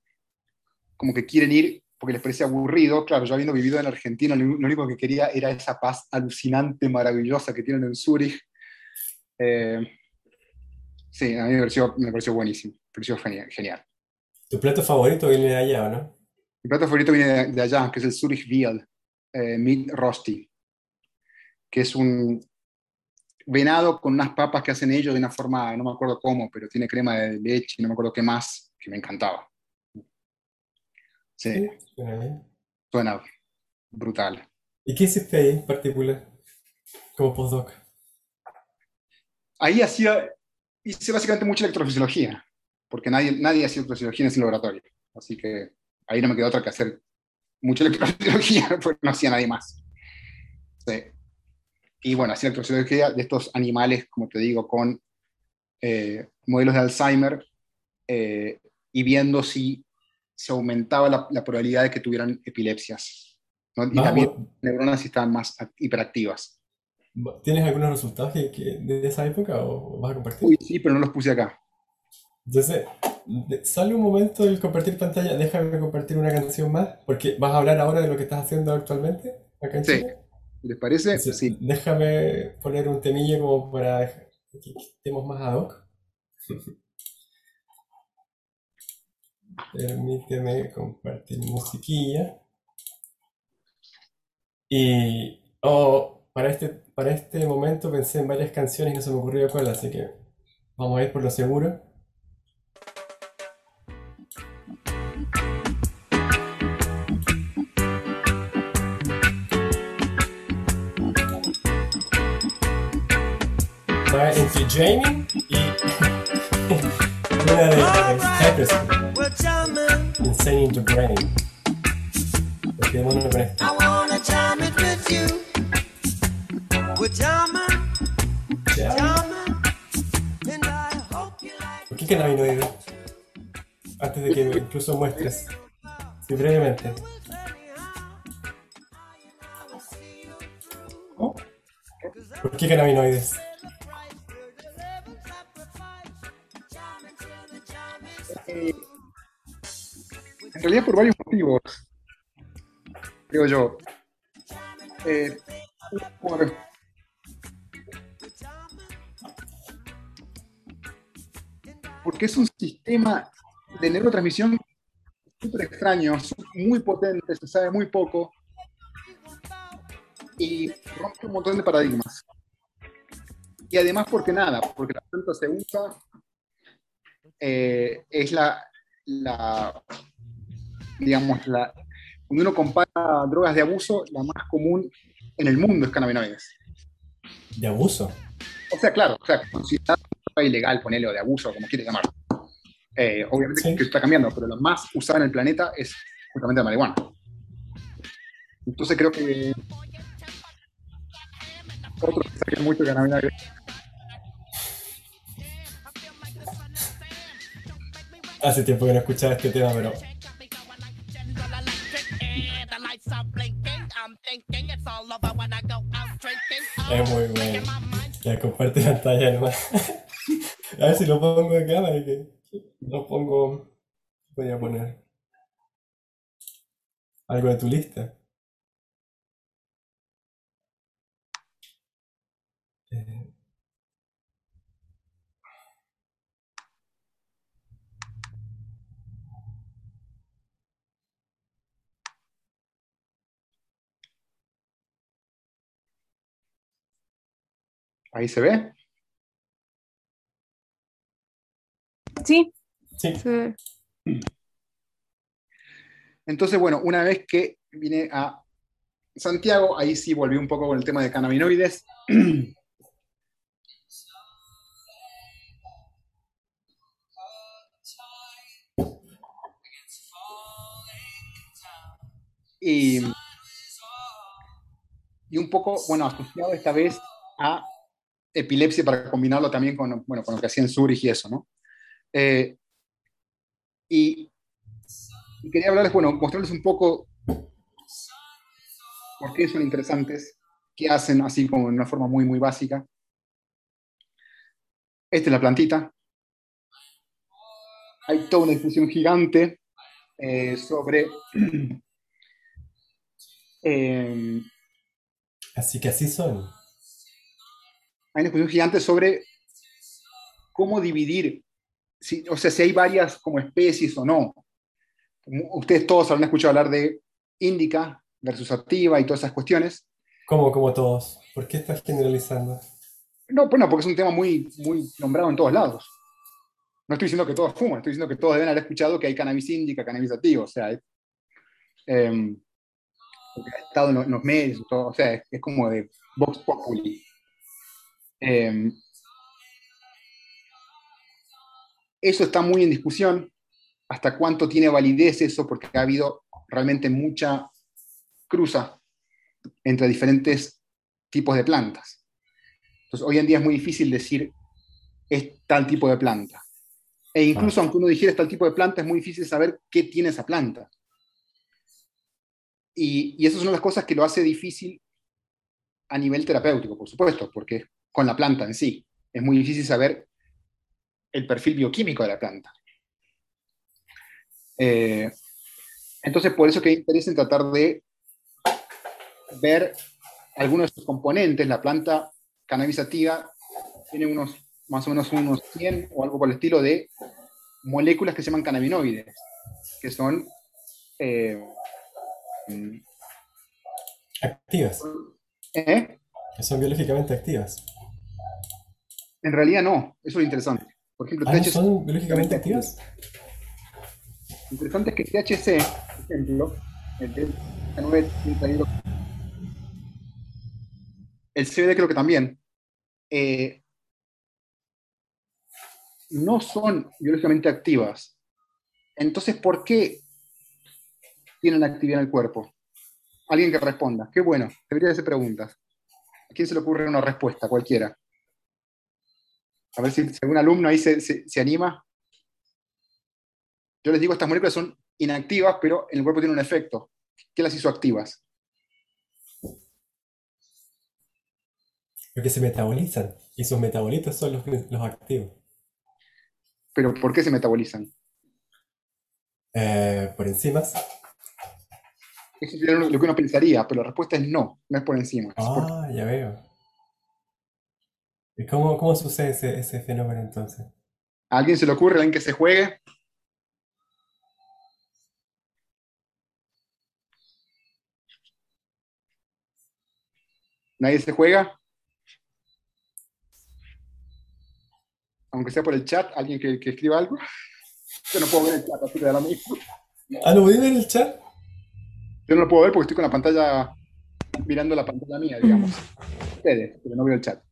S2: como que quieren ir porque les parece aburrido. Claro, yo habiendo vivido en Argentina, lo único que quería era esa paz alucinante, maravillosa que tienen en Zurich. Eh, sí, a mí me pareció, me pareció buenísimo, me pareció genial. genial.
S1: ¿Tu plato favorito viene de allá no?
S2: Mi plato favorito viene de, de allá, que es el Zurich Veal, eh, Meat Rosti, que es un venado con unas papas que hacen ellos de una forma, no me acuerdo cómo, pero tiene crema de leche y no me acuerdo qué más, que me encantaba. Sí,
S1: Suena bien.
S2: suena brutal.
S1: ¿Y qué hiciste ahí en particular? Como postdoc.
S2: Ahí hacía, hice básicamente mucha electrofisiología, porque nadie, nadie hacía electrofisiología en ese laboratorio. Así que ahí no me quedó otra que hacer mucha electrofisiología, *laughs* porque no hacía nadie más. Sí. Y bueno, hacía electrofisiología de estos animales, como te digo, con eh, modelos de Alzheimer eh, y viendo si se aumentaba la, la probabilidad de que tuvieran epilepsias. ¿no? Y también
S1: vo-
S2: neuronas si estaban más act- hiperactivas.
S1: ¿Tienes algunos resultados que- que- de esa época o vas a compartir?
S2: Uy, sí, pero no los puse acá.
S1: Entonces, sale un momento del compartir pantalla, déjame compartir una canción más, porque vas a hablar ahora de lo que estás haciendo actualmente acá en
S2: Sí.
S1: Chile.
S2: ¿Les parece?
S1: Entonces,
S2: Sí.
S1: déjame poner un temillo como para que estemos más ad hoc. *laughs* Permíteme compartir musiquilla. Y oh, para este, para este momento pensé en varias canciones y no se me ocurrió cuál, así que vamos a ir por lo seguro. Entre Jamie y *laughs* una de
S5: jamming,
S1: Insane in the Brain. Quedémonos con esto.
S5: I wanna jam it with you. We're jamming,
S1: Ya.
S5: jamming, and I hope you like.
S1: ¿Por qué cannabinoide? Antes de que incluso muestres. Sí, brevemente.
S2: ¿no?
S1: ¿Por qué cannabinoides?
S2: Eh, en realidad por varios motivos, creo yo. Eh, por- porque es un sistema de neurotransmisión súper extraño, muy potente, se sabe muy poco y rompe un montón de paradigmas. Y además porque nada, porque la planta se usa eh, es la, la, digamos, la, cuando uno compara drogas de abuso, la más común en el mundo es cannabinoides.
S1: De abuso.
S2: O sea, claro, o sea, droga ilegal, ponele, o de abuso, como quieras llamar. Eh, obviamente
S1: Sí.
S2: que está cambiando, pero la más usada en el planeta es justamente la marihuana. Entonces creo que otros que mucho cannabinoides.
S1: Hace tiempo que no escuchaba este tema, pero es muy bueno. Ya comparte pantalla nomás. *laughs* A ver si lo pongo acá para que lo pongo. Voy a poner algo de tu lista. Eh,
S2: Ahí se ve.
S3: Sí,
S1: Sí,
S2: Entonces, bueno, una vez que vine a Santiago, ahí sí volví un poco con el tema de cannabinoides. Y, y un poco, bueno, asociado esta vez a epilepsia para combinarlo también con, bueno, con lo que hacía en Zurich y eso, ¿no? Eh, y, quería hablarles, bueno, mostrarles un poco por qué son interesantes, qué hacen así como en una forma muy, muy básica. Esta es la plantita. Hay toda una discusión gigante eh, sobre eh, *clears throat*
S1: así que así son.
S2: Hay una discusión gigante sobre cómo dividir, si, o sea, si hay varias como especies o no. Ustedes todos habrán escuchado hablar de índica versus activa y todas esas cuestiones.
S1: Como, como todos. ¿Por qué estás generalizando?
S2: No, pues no, porque es un tema muy, muy nombrado en todos lados. No estoy diciendo que todos fuman, estoy diciendo que todos deben haber escuchado que hay cannabis índica, cannabis activa, o sea, es, porque ha estado en los, en los medios, todo, o sea, es, es como de Vox Populi. Em, eso está muy en discusión, hasta cuánto tiene validez eso, porque ha habido realmente mucha cruza entre diferentes tipos de plantas. Entonces, hoy en día es muy difícil decir es tal tipo de planta. E incluso aunque uno dijera es tal tipo de planta, es muy difícil saber qué tiene esa planta. Y, y eso es una de las cosas que lo hace difícil a nivel terapéutico, por supuesto, porque con la planta en sí. Es muy difícil saber el perfil bioquímico de la planta. Eh, entonces, por eso que interesa en tratar de ver algunos de sus componentes. La planta cannabis sativa tiene unos, más o menos unos 100 o algo por el estilo de moléculas que se llaman cannabinoides. que son eh,
S1: Activas,
S2: ¿eh?
S1: que son biológicamente activas.
S2: En realidad no, eso es lo interesante. Por ejemplo,
S1: Ah, ¿no
S2: THC,
S1: son biológicamente activas?
S2: lo interesante es que THC, por ejemplo, el CBD creo que también, eh, no son biológicamente activas. Entonces, ¿por qué tienen actividad en el cuerpo? Alguien que responda. Qué bueno, debería hacer preguntas. ¿A quién se le ocurre una respuesta? Cualquiera. A ver si, si algún alumno ahí se, se- se anima. Yo les digo, estas moléculas son inactivas, pero en el cuerpo tienen un efecto. ¿Qué las hizo activas?
S1: Porque se metabolizan. Y sus metabolitos son los, los activos.
S2: Pero ¿por qué se metabolizan?
S1: Eh, por enzimas.
S2: Eso sería lo que uno pensaría, pero la respuesta es no, no es por encima. es por-
S1: Ah, ya veo. ¿Y cómo, cómo sucede ese, ese fenómeno entonces?
S2: ¿A alguien se le ocurre, alguien que se juegue? ¿Nadie se juega? Aunque sea por el chat, alguien que, que escriba algo. Yo no puedo ver el chat, así que da lo mismo.
S1: Ah, ¿lo podéis ver en el chat?
S2: Yo no lo puedo ver porque estoy con la pantalla, mirando la pantalla mía, digamos. *laughs* Ustedes, pero no veo el chat.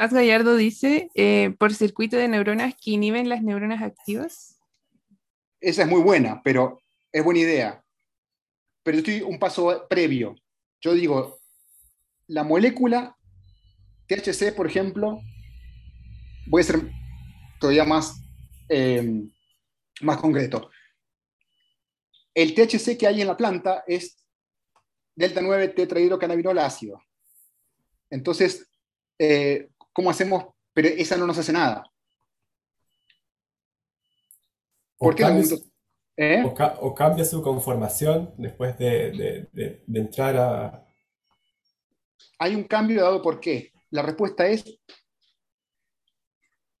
S3: Paz Gallardo dice, eh, por circuito de neuronas que inhiben las neuronas activas.
S2: Esa es muy buena, pero es buena idea. Pero estoy un paso previo. Yo digo, la molécula THC, por ejemplo, voy a ser todavía más, eh, más concreto. El THC que hay en la planta es delta 9 tetrahidrocannabinol ácido. Entonces, eh, ¿cómo hacemos? Pero esa no nos hace nada.
S1: ¿O
S2: ¿Por qué?
S1: cambia,
S2: no- ¿Eh?
S1: o ca- o cambia su conformación después de, de- de- de entrar a...
S2: hay un cambio dado por qué. La respuesta es,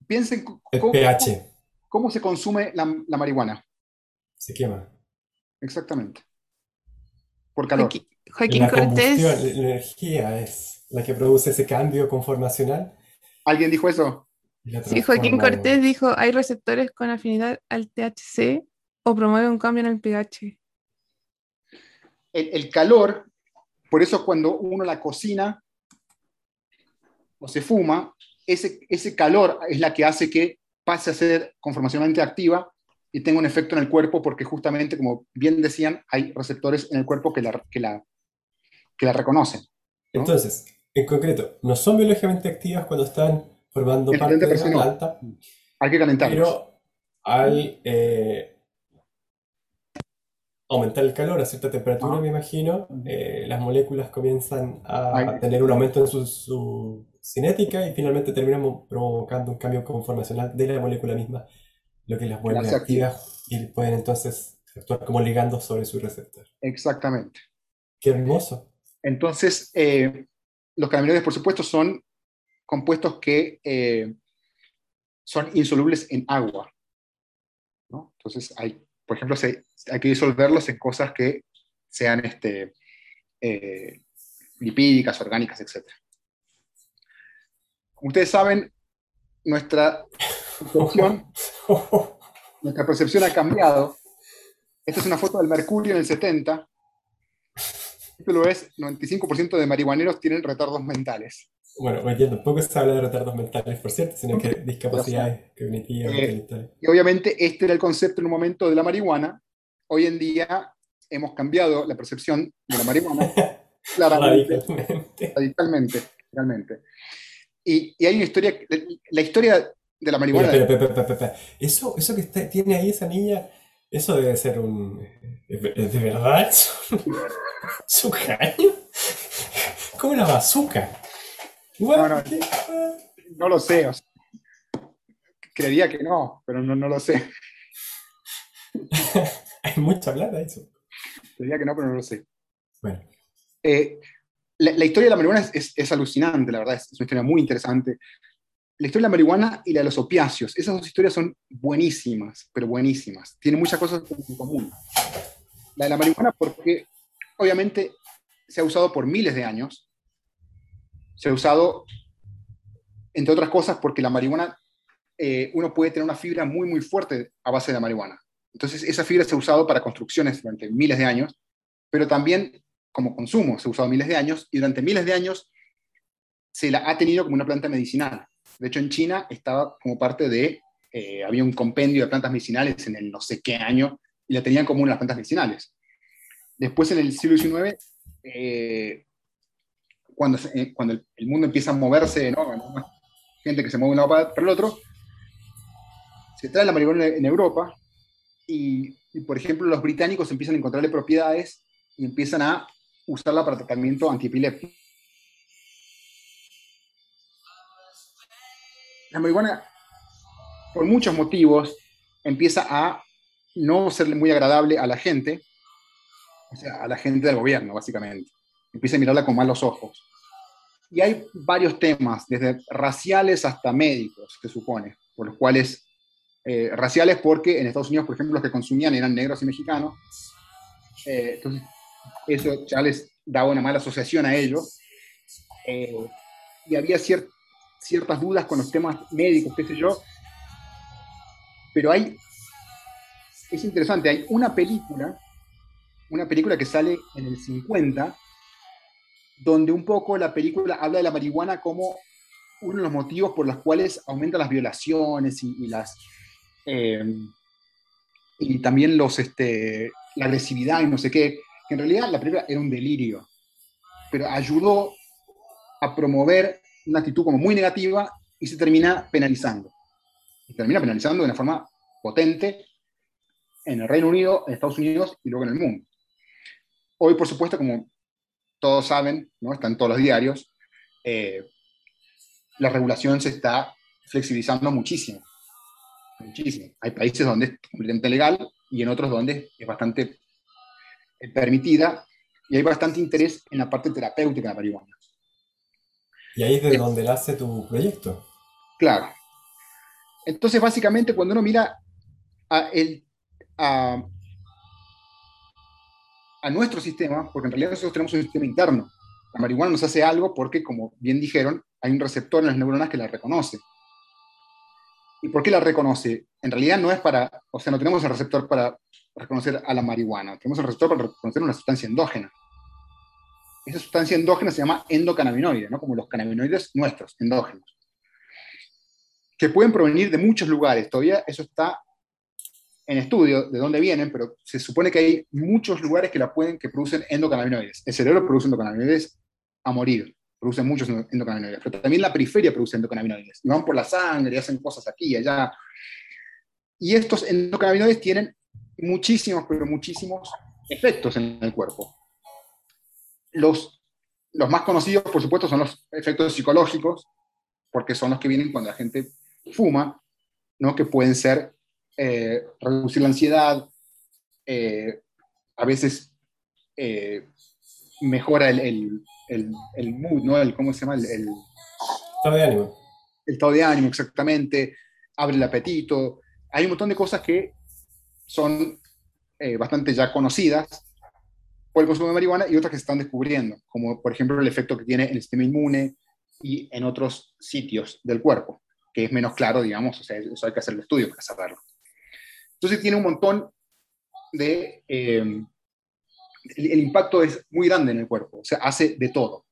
S2: piensen
S1: El
S2: cómo,
S1: pH?
S2: cómo se consume la, la marihuana.
S1: Se quema.
S2: Exactamente. Por calor.
S3: Joaquín, Joaquín
S1: La combustión, la
S3: Cortés,
S1: energía es la que produce ese cambio conformacional.
S2: ¿Alguien dijo eso?
S3: sí, Joaquín Cortés dijo, hay receptores con afinidad al THC o promueve un cambio en el pH.
S2: El, el calor, por eso cuando uno la cocina o se fuma, ese, ese calor es la que hace que pase a ser conformacionalmente activa y tenga un efecto en el cuerpo porque justamente, como bien decían, hay receptores en el cuerpo que la, que la, que la reconocen. ¿no?
S1: Entonces, en concreto, no son biológicamente activas cuando están formando parte de
S2: 30%
S1: la planta,
S2: Hay que calentarlos.
S1: pero al eh, aumentar el calor a cierta temperatura,
S2: Ah.
S1: me imagino, eh, las moléculas comienzan a
S2: Ay.
S1: tener un aumento en su, su cinética y finalmente terminan mo- provocando un cambio conformacional de la molécula misma, lo que las vuelve activas y pueden entonces actuar como ligandos sobre su receptor.
S2: Exactamente.
S1: ¡Qué hermoso!
S2: Entonces, eh, los cannabinoides, por supuesto, son compuestos que eh, son insolubles en agua. ¿no? Entonces, hay, por ejemplo, se- hay que disolverlos en cosas que sean este, eh, lipídicas, orgánicas, etc. Como ustedes saben, nuestra percepción, *laughs* nuestra percepción ha cambiado. Esta es una foto del mercurio en el 70. Esto lo es, 95% de marihuaneros tienen retardos mentales.
S1: Bueno, día tampoco se habla de retardos mentales, por cierto, sino que discapacidades cognitivas,
S2: Eh. Y obviamente este era el concepto en un momento de la marihuana. Hoy en día hemos cambiado la percepción de la marihuana *laughs* claramente,
S1: Radicalmente.
S2: radicalmente. realmente. Y, y hay una historia, la historia de la marihuana,
S1: espera, espera, espera. Eso, eso que está- tiene ahí esa niña, eso debe ser un... ¿Es de verdad? ¿Es un, es un caño? Como una bazooka.
S2: No, no. no lo sé, o sea, creería que no, pero no, no lo sé. *laughs*
S1: Hay mucha plata eso.
S2: Creería que no, pero no lo sé.
S1: Bueno,
S2: Eh, la, la historia de la marihuana es, es- es alucinante, la verdad, es una historia muy interesante. La historia de la marihuana y la de los opiáceos. Esas dos historias son buenísimas, pero buenísimas. Tienen muchas cosas en común. La de la marihuana porque obviamente se ha usado por miles de años. Se ha usado, entre otras cosas, porque la marihuana, eh, uno puede tener una fibra muy, muy fuerte a base de la marihuana. Entonces, esa fibra se ha usado para construcciones durante miles de años, pero también como consumo se ha usado miles de años y durante miles de años se la ha tenido como una planta medicinal. De hecho, en China estaba como parte de, eh, había un compendio de plantas medicinales en el no sé qué año, y la tenían como una de las plantas medicinales. Después, en el siglo XIX, eh, cuando, eh, cuando el, mundo empieza a moverse, ¿no? Gente que se mueve de un lado para el otro, se trae la marihuana en Europa, y, y, por ejemplo, los británicos empiezan a encontrarle propiedades y empiezan a usarla para tratamiento antiepiléptico. La marihuana, por muchos motivos, empieza a no serle muy agradable a la gente, o sea, a la gente del gobierno, básicamente. Empieza a mirarla con malos ojos. Y hay varios temas, desde raciales hasta médicos, se supone, por los cuales, eh, raciales porque en Estados Unidos, por ejemplo, los que consumían eran negros y mexicanos, eh, entonces eso ya les daba una mala asociación a ellos, eh, y había cier- ciertas dudas con los temas médicos, qué sé yo, pero hay, es interesante, hay una película, una película que sale en el 50, donde un poco la película habla de la marihuana como uno de los motivos por los cuales aumentan las violaciones y, las eh, y también los este, la agresividad y no sé qué, en realidad la película era un delirio, pero ayudó a promover una actitud como muy negativa y se termina penalizando. Y termina penalizando de una forma potente en el Reino Unido, en Estados Unidos y luego en el mundo. Hoy, por supuesto, como todos saben, ¿no? está en todos los diarios, eh, la regulación se está flexibilizando muchísimo. Muchísimo. Hay países donde es completamente legal y en otros donde es bastante eh, permitida y hay bastante interés en la parte terapéutica de la marihuana.
S1: Y ahí es de donde nace tu proyecto.
S2: Claro. Entonces, básicamente, cuando uno mira a, el, a, a nuestro sistema, porque en realidad nosotros tenemos un sistema interno, la marihuana nos hace algo porque, como bien dijeron, hay un receptor en las neuronas que la reconoce. ¿Y por qué la reconoce? En realidad no es para, o sea, no tenemos el receptor para reconocer a la marihuana, tenemos el receptor para reconocer una sustancia endógena. Esa sustancia endógena se llama endocannabinoide, ¿no? como los cannabinoides nuestros, endógenos, que pueden provenir de muchos lugares. Todavía eso está en estudio de dónde vienen, pero se supone que hay muchos lugares que la pueden, que producen endocannabinoides. El cerebro produce endocannabinoides a morir, produce muchos endocannabinoides, pero también la periferia produce endocannabinoides, y van por la sangre y hacen cosas aquí y allá. Y estos endocannabinoides tienen muchísimos, pero muchísimos efectos en el cuerpo. Los, los más conocidos, por supuesto, son los efectos psicológicos, porque son los que vienen cuando la gente fuma, ¿no? que pueden ser eh, reducir la ansiedad, eh, a veces eh, mejora el, el, el, el, mood, ¿no? El, ¿cómo se llama? El,
S1: Estado de ánimo.
S2: El estado de ánimo, exactamente, abre el apetito. Hay un montón de cosas que son bastante ya conocidas por el consumo de marihuana y otras que se están descubriendo, como por ejemplo el efecto que tiene en el sistema inmune y en otros sitios del cuerpo, que es menos claro, digamos, o sea, eso hay que hacer el estudio para saberlo. Entonces tiene un montón de... Eh, el, impacto es muy grande en el cuerpo, o sea, hace de todo.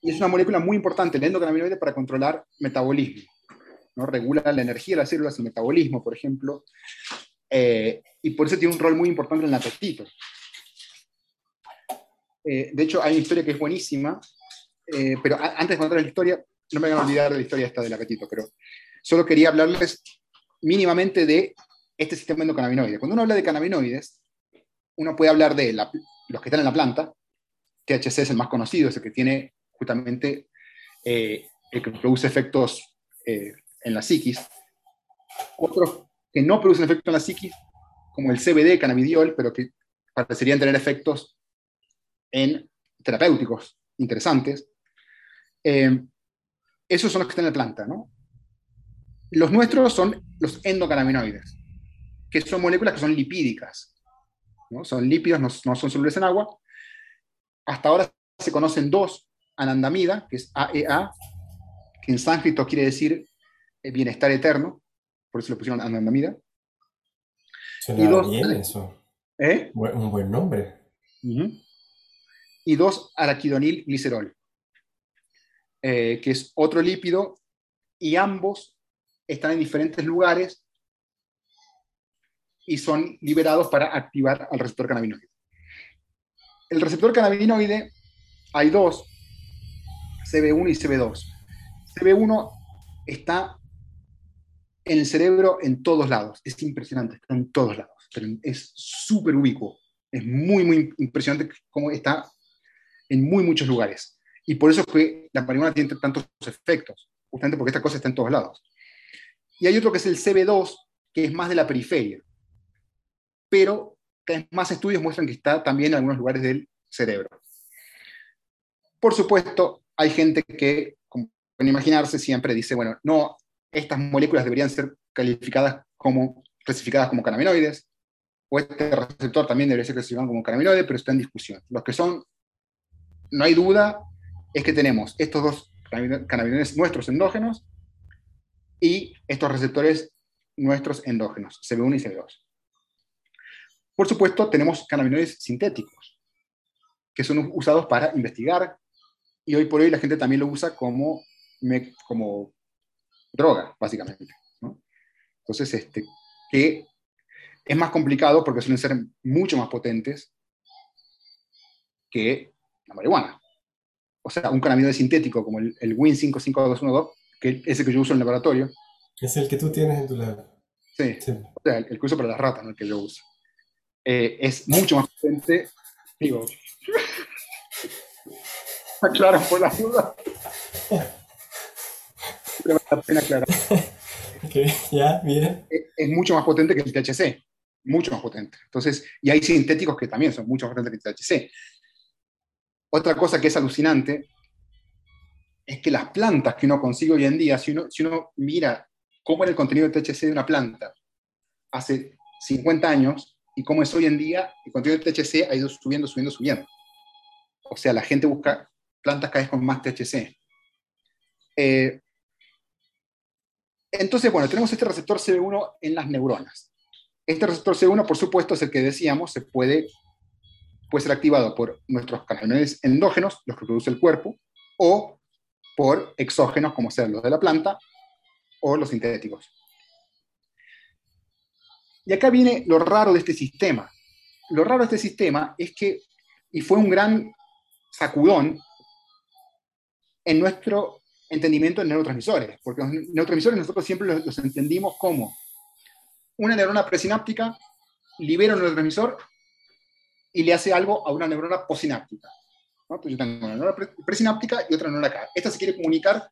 S2: Y es una molécula muy importante, el endocannabinoide, para controlar metabolismo. ¿no? Regula la energía de las células, el metabolismo, por ejemplo, eh, y por eso tiene un rol muy importante en el apetito. Eh, de hecho, hay una historia que es buenísima, eh, pero antes de contar la historia, no me voy a olvidar de la historia esta del apetito, pero solo quería hablarles mínimamente de este sistema endocannabinoide. Cuando uno habla de cannabinoides, uno puede hablar de los que están en la planta, THC es el más conocido, es el que tiene justamente eh, el que produce efectos en la psiquis. Otros que no producen efectos en la psiquis, como el CBD, cannabidiol, pero que parecerían tener efectos en terapéuticos interesantes. Eh, esos son los que están en la planta, ¿no? Los nuestros son los endocannabinoides, que son moléculas que son lipídicas. ¿no? Son lípidos, no, no son solubles en agua. Hasta ahora se conocen dos, anandamida, que es AEA, que en sánscrito quiere decir eh, bienestar eterno, por eso le pusieron anandamida.
S1: Suena
S2: Y dos-
S1: bien eso.
S2: ¿eh?
S1: Un buen nombre.
S2: Y dos, araquidonil glicerol, eh, que es otro lípido, y ambos están en diferentes lugares y son liberados para activar al receptor cannabinoide. El receptor cannabinoide, hay dos, CB1 y CB2. CB1 está en el cerebro en todos lados, es impresionante, está en todos lados, es súper ubicuo. Es muy, muy impresionante cómo está en muy muchos lugares. Y por eso es que la marihuana tiene tantos efectos, justamente porque esta cosa está en todos lados. Y hay otro que es el CB2, que es más de la periferia. Pero cada vez más estudios muestran que está también en algunos lugares del cerebro. Por supuesto, hay gente que, como pueden imaginarse, siempre dice, bueno, no, estas moléculas deberían ser calificadas como, clasificadas como cannabinoides, o este receptor también debería ser clasificado como cannabinoide, pero está en discusión. Los que son, no hay duda, es que tenemos estos dos cannabino- cannabinoides nuestros endógenos y estos receptores nuestros endógenos, CB1 y CB2. Por supuesto, tenemos cannabinoides sintéticos, que son usados para investigar, y hoy por hoy la gente también lo usa como, como droga, básicamente. Entonces, este, que es más complicado porque suelen ser mucho más potentes que la marihuana. O sea, un cannabinoide sintético como el, el WIN 55212, que es el que yo uso en el laboratorio,
S1: Es el que tú tienes en tu lab.
S2: sí,
S1: Sí.
S2: o sea, el, el que uso para las ratas, no el que yo uso, eh, es mucho más potente, digo, *laughs* claro, por la duda. *laughs* Pero vale la pena aclarar.
S1: Ok, ya, bien.
S2: es, es mucho más potente que el THC, mucho más potente. Entonces, y hay sintéticos que también son mucho más potentes que el THC. Otra cosa que es alucinante es que las plantas que uno consigue hoy en día, si uno, mira cómo era el contenido de THC de una planta hace 50 años y cómo es hoy en día, el contenido de THC ha ido subiendo, subiendo, subiendo. O sea, la gente busca plantas cada vez con más THC. Eh, entonces, bueno, tenemos este receptor CB1 en las neuronas. Este receptor CB1, por supuesto, es el que decíamos, se puede, puede ser activado por nuestros cannabinoides endógenos, los que produce el cuerpo, o por exógenos, como sean los de la planta, o los sintéticos. Y acá viene lo raro de este sistema. Lo raro de este sistema es que, y fue un gran sacudón en nuestro entendimiento de neurotransmisores, porque los neurotransmisores nosotros siempre los, los entendimos como una neurona presináptica libera un neurotransmisor y le hace algo a una neurona posináptica. ¿no? Entonces yo tengo una neurona pre- presináptica y otra neurona acá. Esta se quiere comunicar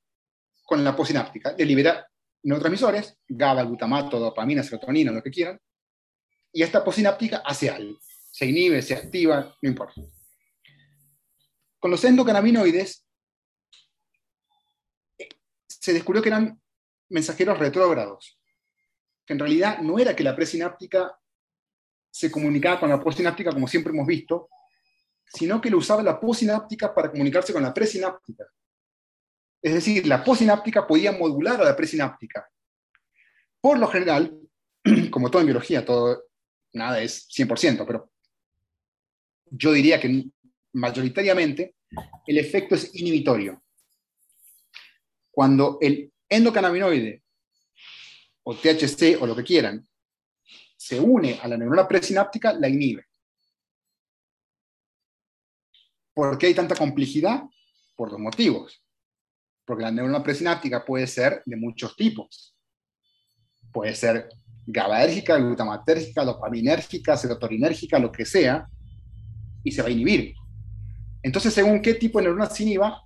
S2: con la posináptica, le libera neurotransmisores, GABA, glutamato, dopamina, serotonina, lo que quieran, y esta posináptica hace algo. Se inhibe, se activa, no importa. Con los endocannabinoides se descubrió que eran mensajeros retrógrados, que en realidad no era que la presináptica se comunicaba con la postsináptica como siempre hemos visto, sino que lo usaba la postsináptica para comunicarse con la presináptica. Es decir, la postsináptica podía modular a la presináptica. Por lo general, *clears throat* como todo en biología, todo, nada es 100%, pero yo diría que mayoritariamente el efecto es inhibitorio cuando el endocannabinoide o THC o lo que quieran se une a la neurona presináptica, la inhibe. ¿Por qué hay tanta complejidad? Por dos motivos. Porque la neurona presináptica puede ser de muchos tipos. Puede ser GABAérgica, glutamatérgica, dopaminérgica, serotoninérgica, lo que sea, y se va a inhibir. Entonces, según qué tipo de neurona se inhiba,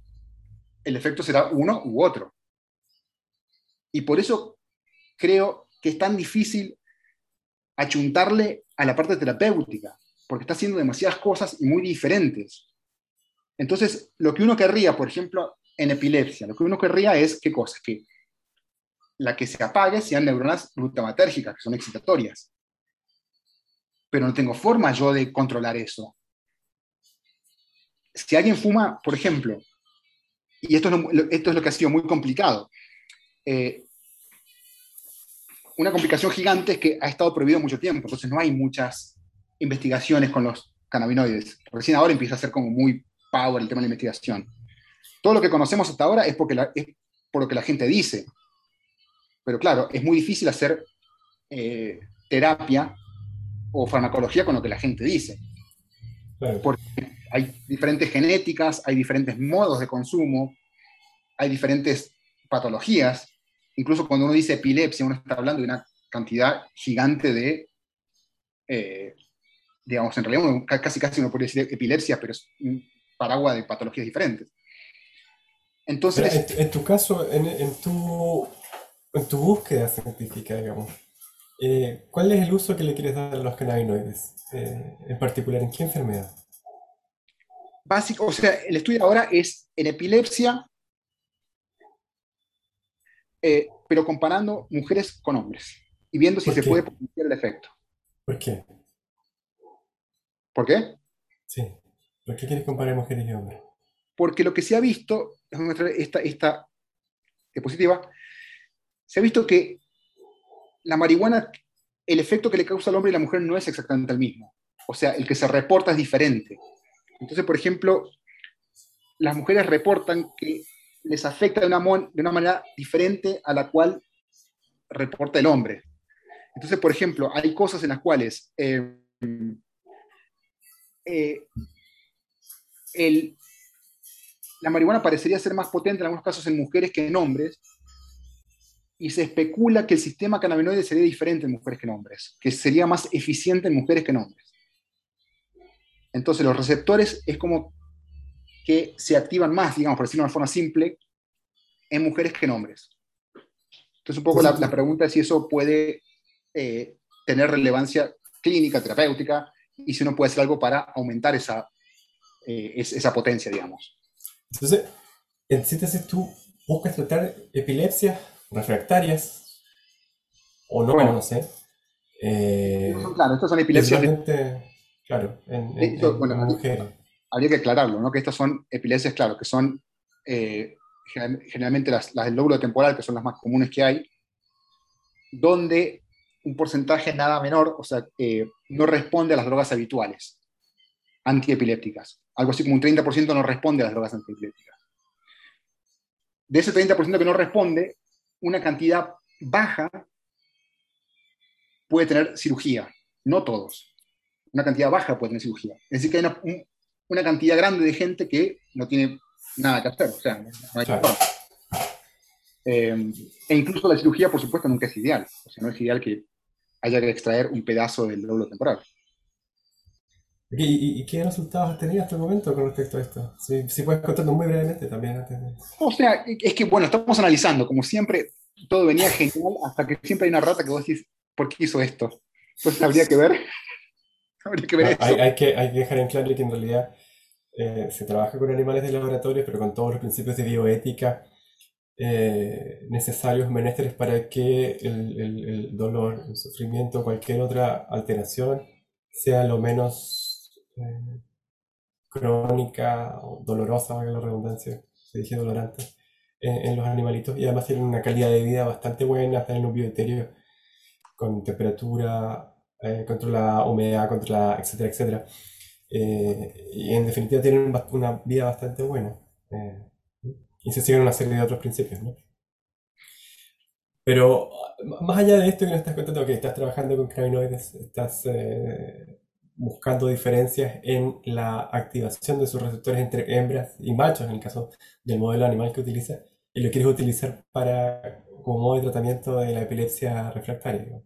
S2: el efecto será uno u otro. Y por eso creo que es tan difícil achuntarle a la parte terapéutica, porque está haciendo demasiadas cosas y muy diferentes. Entonces, lo que uno querría, por ejemplo, en epilepsia, lo que uno querría es, ¿qué cosa? Que la que se apague sean neuronas glutamatérgicas, que son excitatorias. Pero no tengo forma yo de controlar eso. Si alguien fuma, por ejemplo, y esto es lo, esto es lo que ha sido muy complicado, eh, una complicación gigante es que ha estado prohibido mucho tiempo, entonces no hay muchas investigaciones con los cannabinoides. Recién ahora empieza a ser como muy power el tema de la investigación. Todo lo que conocemos hasta ahora es, porque la- es por lo que la gente dice. Pero claro, es muy difícil hacer eh, terapia o farmacología con lo que la gente dice.
S1: Claro.
S2: Porque hay diferentes genéticas, hay diferentes modos de consumo, hay diferentes patologías. Incluso cuando uno dice epilepsia, uno está hablando de una cantidad gigante de, eh, digamos, en realidad uno ca- casi casi uno podría decir epilepsia, pero es un paraguas de patologías diferentes. Entonces,
S1: en, tu- en tu caso, en, en tu, en tu búsqueda científica, digamos, eh, ¿cuál es el uso que le quieres dar a los cannabinoides? Eh, en particular, ¿en qué enfermedad?
S2: básico, o sea, el estudio ahora es en epilepsia, eh, pero comparando mujeres con hombres y viendo si
S1: ¿Por
S2: se
S1: qué?
S2: puede potenciar el efecto.
S1: ¿Por qué?
S2: ¿Por qué?
S1: Sí. ¿Por qué quieres comparar mujeres y hombres?
S2: Porque lo que se ha visto, esta, esta diapositiva, se ha visto que la marihuana, el efecto que le causa al hombre y la mujer no es exactamente el mismo. O sea, el que se reporta es diferente. Entonces, por ejemplo, las mujeres reportan que les afecta de una, de una manera diferente a la cual reporta el hombre. Entonces, por ejemplo, hay cosas en las cuales eh, eh, la marihuana parecería ser más potente en algunos casos en mujeres que en hombres, y se especula que el sistema cannabinoide sería diferente en mujeres que en hombres, que sería más eficiente en mujeres que en hombres. Entonces los receptores es como que se activan más, digamos, por decirlo de una forma simple, en mujeres que en hombres. Entonces un poco la, la pregunta es si eso puede eh, tener relevancia clínica, terapéutica, y si uno puede hacer algo para aumentar esa, eh, es- esa potencia, digamos.
S1: Entonces, en síntesis, tú buscas tratar epilepsias refractarias, o no,
S2: Bueno.
S1: no sé. Eh,
S2: Claro, estas son epilepsias,
S1: claro, en, en- en
S2: bueno,
S1: mujeres.
S2: Habría que aclararlo, ¿no? que estas son epilepsias, claro, que son eh, general- generalmente las, las del lóbulo temporal, que son las más comunes que hay, donde un porcentaje nada menor, o sea, eh, no responde a las drogas habituales antiepilépticas. Algo así como un 30% no responde a las drogas antiepilépticas. De ese 30% que no responde, una cantidad baja puede tener cirugía, no todos. Una cantidad baja puede tener cirugía. Es decir, que hay una, un- una cantidad grande de gente que no tiene nada que hacer, o sea, no, hay
S1: Claro.
S2: Eh, e incluso la cirugía, por supuesto, nunca es ideal. O sea, no es ideal que haya que extraer un pedazo del lóbulo temporal.
S1: ¿Y, y- qué resultados has tenido hasta el momento con respecto a esto? Si, si puedes contarnos muy brevemente también antes de...
S2: O sea, es que, bueno, estamos analizando, como siempre, todo venía genial hasta que siempre hay una rata que vos decís, ¿por qué hizo esto? Entonces habría que ver, *laughs* habría que ver
S1: Ah, hay,
S2: eso.
S1: hay que, hay que dejar en claro que en realidad eh, se trabaja con animales de laboratorio, pero con todos los principios de bioética eh, necesarios, menesteres para que el, el- el dolor, el sufrimiento, cualquier otra alteración sea lo menos eh, crónica o dolorosa, valga la redundancia, se dije dolorante, en, en los animalitos y además tienen una calidad de vida bastante buena, están en un bioeterio con temperatura eh, controlada, humedad controlada, etcétera, etcétera. Eh, y en definitiva tienen una vida bastante buena. eh, y se siguen una serie de otros principios, ¿no? Pero más allá de esto que nos estás contando, que estás trabajando con cannabinoides, estás eh, buscando diferencias en la activación de sus receptores entre hembras y machos, en el caso del modelo animal que utiliza, y lo quieres utilizar para, como modo de tratamiento de la epilepsia refractaria.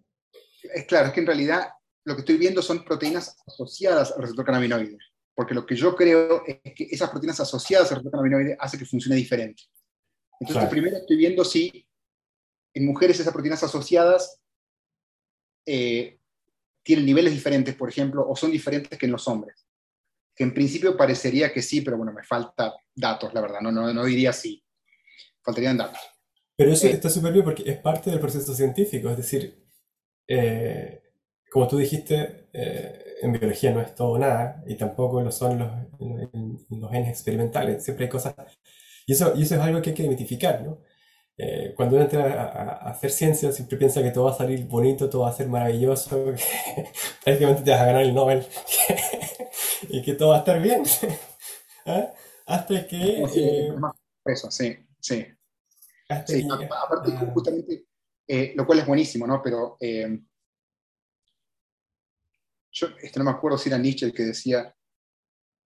S2: Es claro, es que en realidad lo que estoy viendo son proteínas asociadas al receptor cannabinoide. Porque lo que yo creo es que esas proteínas asociadas al receptor cannabinoide hace que funcione diferente. Entonces,
S1: Claro.
S2: primero estoy viendo si en mujeres esas proteínas asociadas eh, tienen niveles diferentes, por ejemplo, o son diferentes que en los hombres. Que en principio parecería que sí, pero bueno, me falta datos, la verdad. No, no, no diría sí. Faltarían datos.
S1: Pero eso
S2: Eh.
S1: está súper bien porque es parte del proceso científico, es decir, eh, como tú dijiste, eh, en biología no es todo o nada y tampoco lo son los, los, genes experimentales, siempre hay cosas... Y eso, y eso es algo que hay que identificar, ¿no? Eh, cuando uno entra a, a- hacer ciencia siempre piensa que todo va a salir bonito, todo va a ser maravilloso, *laughs* que prácticamente te vas a ganar el Nobel *laughs* y que todo va a estar bien. *laughs* ¿Ah? Hasta que... Eh,
S2: Eso, sí, sí.
S1: hasta
S2: Sí,
S1: que-
S2: aparte,
S1: ah,
S2: justamente, eh, lo cual es buenísimo, ¿no? Pero eh, yo este, no me acuerdo si era Nietzsche el que decía,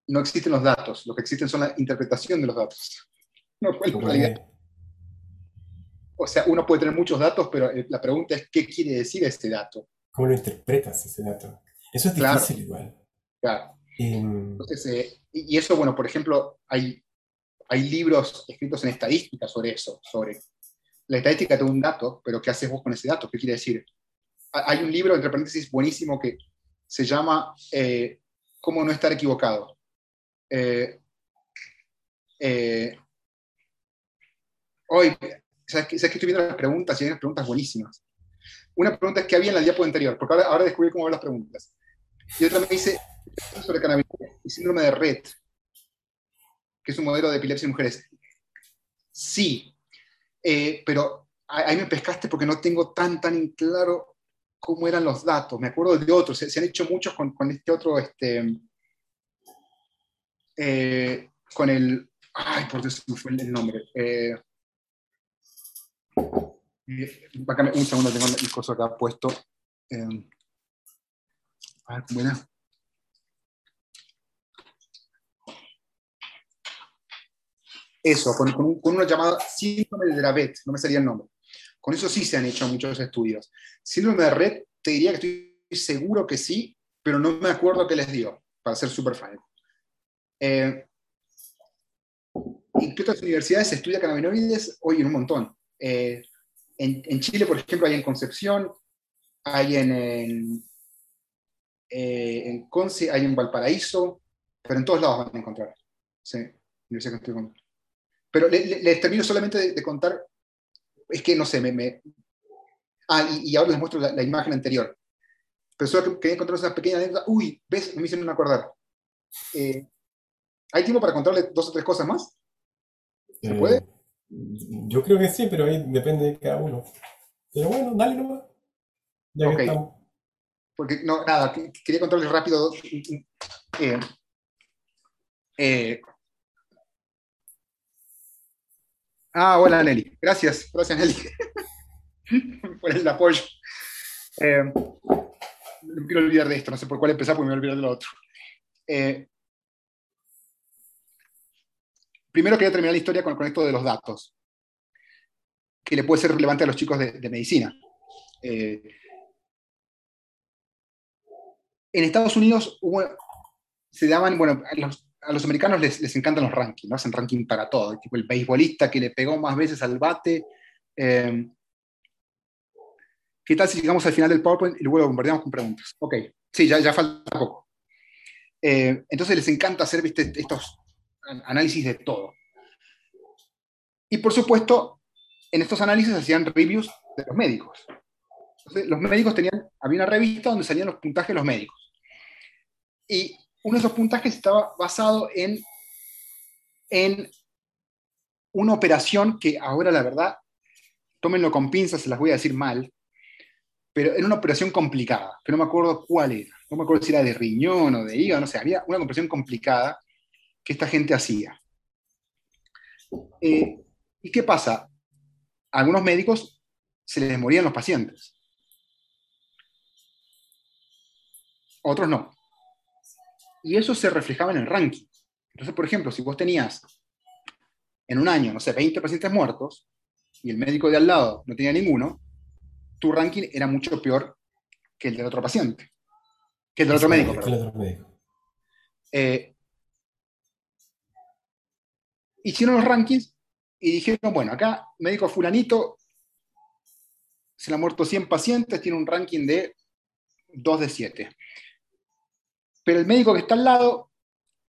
S2: no existen los datos, lo que existen son la interpretación de los datos. No, cual en realidad, o sea, uno puede tener muchos datos, pero eh, la pregunta es, ¿qué quiere decir ese dato?
S1: ¿Cómo lo interpretas ese dato? Eso es
S2: Claro.
S1: difícil igual.
S2: Claro.
S1: Em,
S2: Entonces, eh, y eso, bueno, por ejemplo, hay, hay libros escritos en estadística sobre eso, sobre la estadística de un dato, pero ¿qué haces vos con ese dato? ¿Qué quiere decir? Ha- Hay un libro, entre paréntesis, buenísimo que se llama eh, ¿Cómo no estar equivocado? Eh, eh, hoy, ¿sabes qué? ¿sabes qué? Estoy viendo las preguntas y hay unas preguntas buenísimas. Una pregunta es ¿qué había en la diapo anterior? Porque ahora, ahora descubrí cómo ver las preguntas. Y otra me dice sobre cannabis y síndrome de Rett, que es un modelo de epilepsia en mujeres. Sí, pero ahí me pescaste porque no tengo tan, tan en claro cómo eran los datos. Me acuerdo de otros, se, han hecho muchos con, este otro, este, eh, con el, ay, por Dios, me fue el nombre. Eh, eh, un segundo, tengo el coso acá puesto. Eh, a ver, ¿cómo era? Eso, con, con, un- con una llamada síndrome de Dravet, no me salía el nombre. Con eso sí se han hecho muchos estudios. Síndrome de Red, te diría que estoy seguro que sí, pero no me acuerdo qué les dio, para ser súper franco. Eh, ¿En qué otras universidades se estudia cannabinoides? Hoy en un montón. Eh, en, Chile, por ejemplo, hay en Concepción, hay eh, en Conce, hay en Valparaíso, pero en todos lados van a encontrar. Sí, universidad Pero le- le- les termino solamente de contar, es que no sé, me... me- Ah, y, y ahora les muestro la, la imagen anterior. Pero solo que quería contarles una pequeña anécdota. Uy, ¿ves? Me hicieron acordar. Eh, ¿Hay tiempo para contarles dos o tres cosas más? ¿Se
S1: eh,
S2: puede?
S1: Yo creo que sí, pero ahí depende de cada uno. Pero bueno, dale nomás. Ya que
S2: Ok.
S1: estamos.
S2: Porque, no, nada, que- quería contarles rápido. dos- eh, ah, hola Nelly. Gracias, gracias Nelly *laughs* por el apoyo. Eh, no quiero olvidar de esto, no sé por cuál empezar porque me voy a olvidar de lo otro. Eh, primero quería terminar la historia con, con esto de los datos, que le puede ser relevante a los chicos de, medicina. Eh, en Estados Unidos se daban, bueno, los, a los americanos les, les encantan los rankings, ¿no? Hacen ranking para todo, tipo el beisbolista que le pegó más veces al bate. eh, ¿Qué tal si llegamos al final del PowerPoint y luego lo bombardeamos con preguntas? Ok, sí, ya, ya falta poco. Eh, entonces les encanta hacer, viste, estos an- análisis de todo. Y por supuesto, en estos análisis hacían reviews de los médicos. Entonces, los médicos tenían, había una revista donde salían los puntajes de los médicos. Y uno de esos puntajes estaba basado en, en una operación que ahora, la verdad, tómenlo con pinzas, se las voy a decir mal, pero era una operación complicada, que no me acuerdo cuál era. No me acuerdo si era de riñón o de hígado, no sé, había una operación complicada que esta gente hacía. Eh, ¿Y qué pasa? A algunos médicos se les morían los pacientes. Otros no. Y eso se reflejaba en el ranking. Entonces, por ejemplo, si vos tenías en un año, no sé, 20 pacientes muertos, y el médico de al lado no tenía ninguno, tu ranking era mucho peor que el del otro paciente. Que el del otro médico, perdón.
S1: otro médico.
S2: Eh, hicieron los rankings y dijeron, bueno, acá médico fulanito se le han muerto 100 pacientes, tiene un ranking de 2 de 7. Pero el médico que está al lado,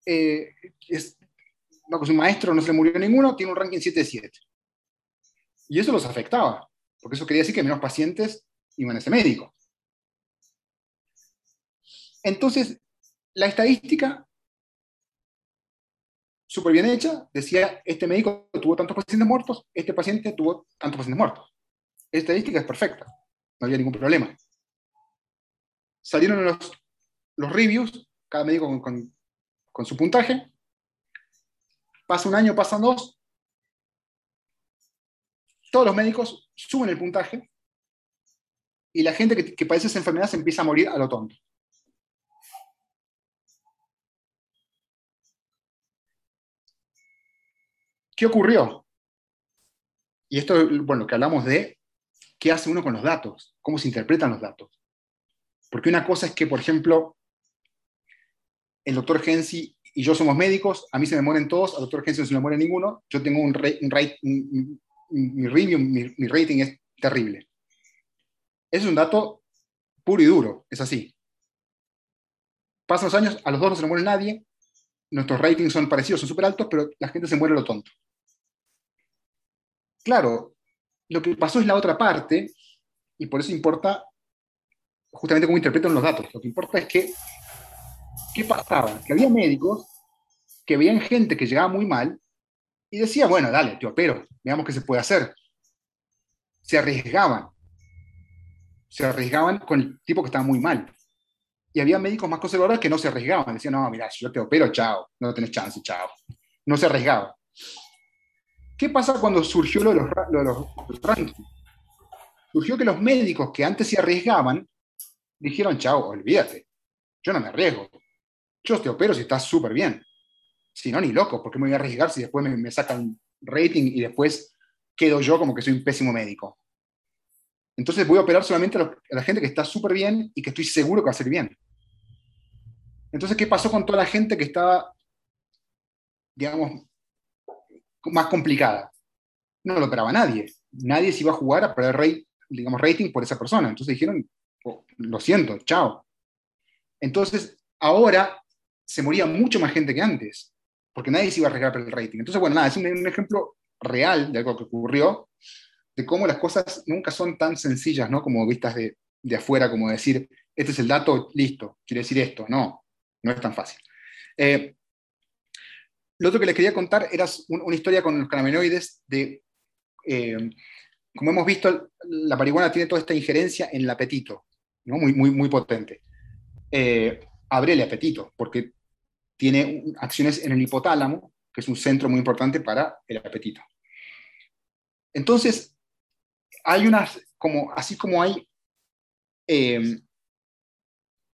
S2: eh, es, es un maestro, no se le murió ninguno, tiene un ranking 7 de 7. Y eso los afectaba, porque eso quería decir que menos pacientes iban a ese médico. Entonces, la estadística, súper bien hecha, decía, este médico tuvo tantos pacientes muertos, este paciente tuvo tantos pacientes muertos. La estadística es perfecta, no había ningún problema. Salieron los reviews, cada médico con, su puntaje. Pasa un año, pasan dos. Todos los médicos suben el puntaje y la gente que, que padece esa enfermedad se empieza a morir a lo tonto. ¿Qué ocurrió? Y esto, bueno, que hablamos de qué hace uno con los datos, cómo se interpretan los datos. Porque una cosa es que, por ejemplo, el doctor Gensi y yo somos médicos, a mí se me mueren todos, al doctor Gensi no se le muere ninguno, yo tengo un, ra- un rate- mi rating es terrible. Ese es un dato puro y duro, es así. Pasan los años, a los dos no se le muere nadie, nuestros ratings son parecidos, son súper altos, pero la gente se muere lo tonto. Claro, lo que pasó es la otra parte, y por eso importa justamente cómo interpretan los datos. Lo que importa es que, ¿qué pasaba? Que había médicos que veían gente que llegaba muy mal y decían, bueno, dale, te opero, veamos qué se puede hacer. Se arriesgaban. Se arriesgaban con el tipo que estaba muy mal. Y había médicos más conservadores que no se arriesgaban. Decían, no, mira, yo te opero, chao, no tenés chance, chao. No se arriesgaban. ¿Qué pasa cuando surgió lo de los, lo de los rankings? Surgió que los médicos que antes se arriesgaban dijeron, chao, olvídate, yo no me arriesgo. Yo te opero si estás súper bien. Si no, ni loco, porque me voy a arriesgar si después me, sacan rating y después quedo yo como que soy un pésimo médico? Entonces voy a operar solamente a, la gente que está súper bien y que estoy seguro que va a ser bien. Entonces, ¿qué pasó con toda la gente que estaba, digamos, más complicada? No lo operaba nadie. Nadie se iba a jugar a perder rating por esa persona. Entonces dijeron, "Oh, lo siento, chao. Entonces, ahora se moría mucho más gente que antes, porque nadie se iba a arriesgar por el rating. Entonces, bueno, nada, es un, un ejemplo real de algo que ocurrió, de cómo las cosas nunca son tan sencillas, ¿no? Como vistas de, de afuera, como decir, este es el dato, listo, quiere decir esto. No, no es tan fácil. Eh, lo otro que les quería contar era un- una historia con los cannabinoides de, eh, como hemos visto, la marihuana tiene toda esta injerencia en el apetito, ¿no? muy, muy, muy potente. Eh, abre el apetito, porque tiene acciones en el hipotálamo, que es un centro muy importante para el apetito. Entonces, hay unas, como, así como hay eh,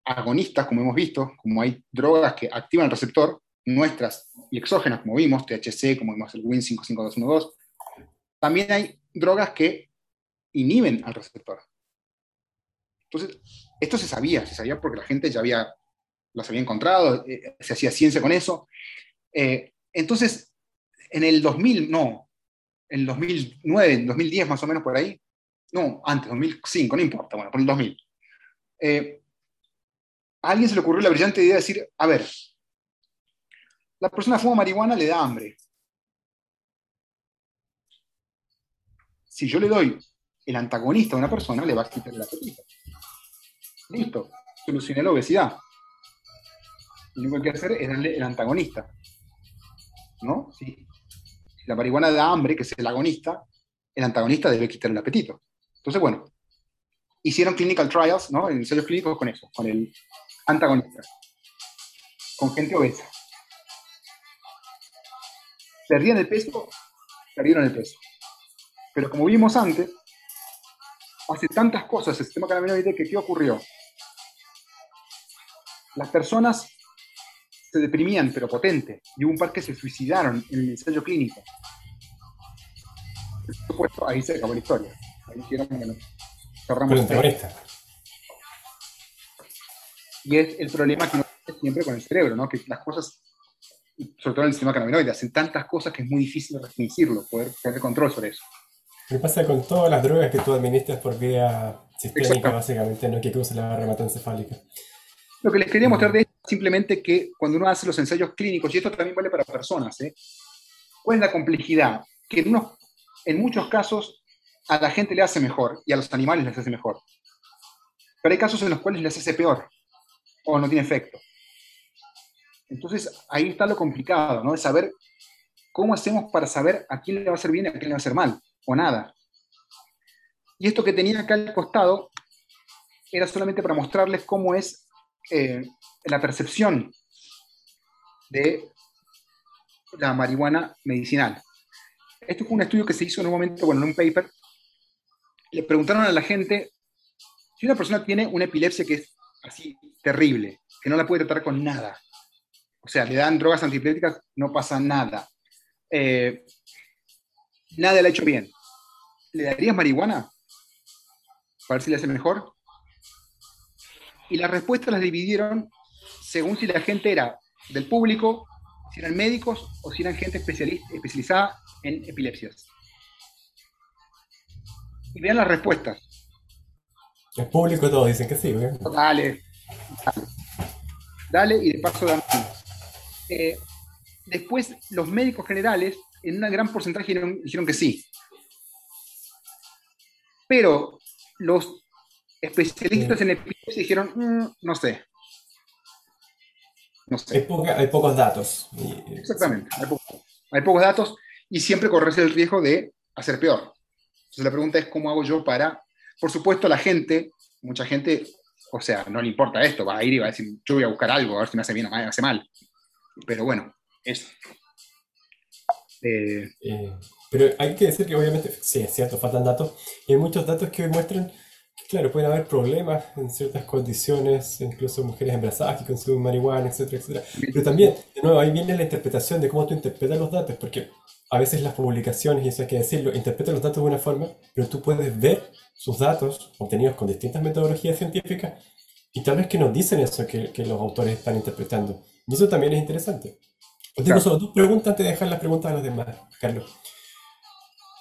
S2: agonistas, como hemos visto, como hay drogas que activan el receptor, nuestras y exógenas, como vimos, THC, como vimos el WIN 55212, también hay drogas que inhiben al receptor. Entonces, esto se sabía, se sabía porque la gente ya había, las había encontrado, eh, se hacía ciencia con eso. Eh, entonces, en el 2000, no, en el 2009, en 2010 más o menos por ahí, no, antes, 2005, no importa, bueno, por el 2000. eh, a alguien se le ocurrió la brillante idea de decir, a ver, la persona fuma marihuana, le da hambre. Si yo le doy el antagonista a una persona, le va a quitar el apetito. Listo, solucioné la obesidad. Lo único que hacer es darle el antagonista. ¿No? Si, la marihuana da hambre, que es el agonista, el antagonista debe quitar el apetito. Entonces, bueno, hicieron clinical trials, ¿no? Ensayos clínicos con eso, con el antagonista, con gente obesa. Perdían el peso, perdieron el peso. Pero como vimos antes, hace tantas cosas el sistema cannabinoide que ¿qué ocurrió? Las personas se deprimían, pero potente, y hubo un par que se suicidaron en el ensayo clínico. Por supuesto, ahí se acabó la historia. Ahí dijeron, bueno, cerramos. Y es el problema que tiene siempre con el cerebro, ¿no? Que las cosas, sobre todo en el sistema cannabinoide, hacen tantas cosas que es muy difícil restringirlo, poder tener control sobre eso.
S1: ¿Qué pasa con todas las drogas que tú administras por vía sistémica, básicamente, no que causa la rematoencefálica?
S2: Lo que les quería mostrar de simplemente que cuando uno hace los ensayos clínicos, y esto también vale para personas, ¿eh? ¿cuál es la complejidad? Que en, unos- en muchos casos a la gente le hace mejor y a los animales les hace mejor. Pero hay casos en los cuales les hace peor o no tiene efecto. Entonces ahí está lo complicado, ¿no? De saber cómo hacemos para saber a quién le va a hacer bien y a quién le va a hacer mal, o nada. Y esto que tenía acá al costado era solamente para mostrarles cómo es eh, la percepción de la marihuana medicinal. Esto fue un estudio que se hizo en un momento, bueno, en un paper. Le preguntaron a la gente si una persona tiene una epilepsia que es así terrible, que no la puede tratar con nada. O sea, le dan drogas antipléticas, no pasa nada. Eh, nada le ha hecho bien. ¿Le darías marihuana? Para ver si le hace mejor. Y las respuestas las dividieron según si la gente era del público, si eran médicos o si eran gente especializada en epilepsias. Y vean las respuestas.
S1: El público todos dicen que sí, ¿eh?
S2: Dale, dale. Dale y de paso dame. Eh, después, los médicos generales, en un gran porcentaje, dijeron, dijeron que sí. Pero los especialistas en epilepsia dijeron, "Mm, no sé. No
S1: Hay,
S2: sé.
S1: poca- hay pocos datos. Y-
S2: Exactamente. Hay, po- hay pocos datos y siempre corres el riesgo de hacer peor. Entonces la pregunta es, ¿cómo hago yo para...? Por supuesto, la gente, mucha gente, o sea, no le importa esto, va a ir y va a decir, yo voy a buscar algo, a ver si me hace bien o me hace mal. Pero bueno, eso. Eh,
S1: Eh, pero hay que decir que obviamente, sí, es cierto, faltan datos. Y hay muchos datos que muestran que, claro, pueden haber problemas en ciertas condiciones, incluso mujeres embarazadas que consumen marihuana, etcétera, etcétera. Pero también, de nuevo, ahí viene la interpretación de cómo tú interpretas los datos, porque a veces las publicaciones, y eso hay que decirlo, interpretan los datos de una forma, pero tú puedes ver sus datos obtenidos con distintas metodologías científicas y tal vez que nos dicen eso que, que los autores están interpretando. Y eso también es interesante. Os digo
S2: Claro.
S1: solo dos preguntas antes de dejar las preguntas a los demás, Carlos.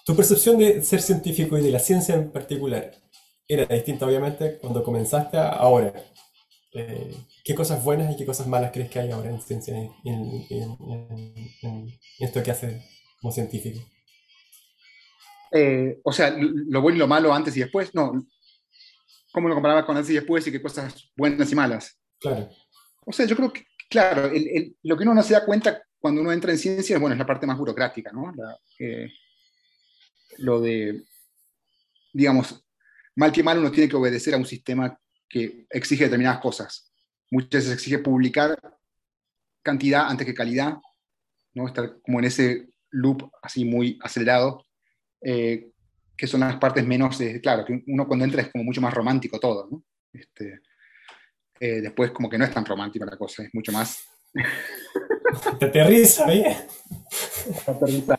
S1: Tu percepción de ser científico y de la ciencia en particular era distinta, obviamente, cuando comenzaste a ahora. Eh, ¿qué cosas buenas y qué cosas malas crees que hay ahora en ciencia y en, en- en- en esto que haces como científico?
S2: eh, o sea, lo bueno y lo malo antes y después, no. ¿Cómo lo comparabas con antes y después y qué cosas buenas y malas?
S1: Claro,
S2: O sea, yo creo que, claro, el- el- lo que uno no se da cuenta cuando uno entra en ciencia, bueno, es la parte más burocrática, ¿no? La, eh, lo de, digamos, mal que mal uno tiene que obedecer a un sistema que exige determinadas cosas. Muchas veces exige publicar cantidad antes que calidad, ¿no? Estar como en ese loop así muy acelerado, eh, que son las partes menos, eh, claro, que uno cuando entra es como mucho más romántico todo, ¿no? Este, eh, después como que no es tan romántica la cosa, es mucho más *laughs*
S1: te aterriza, ¿eh?
S2: Exactamente.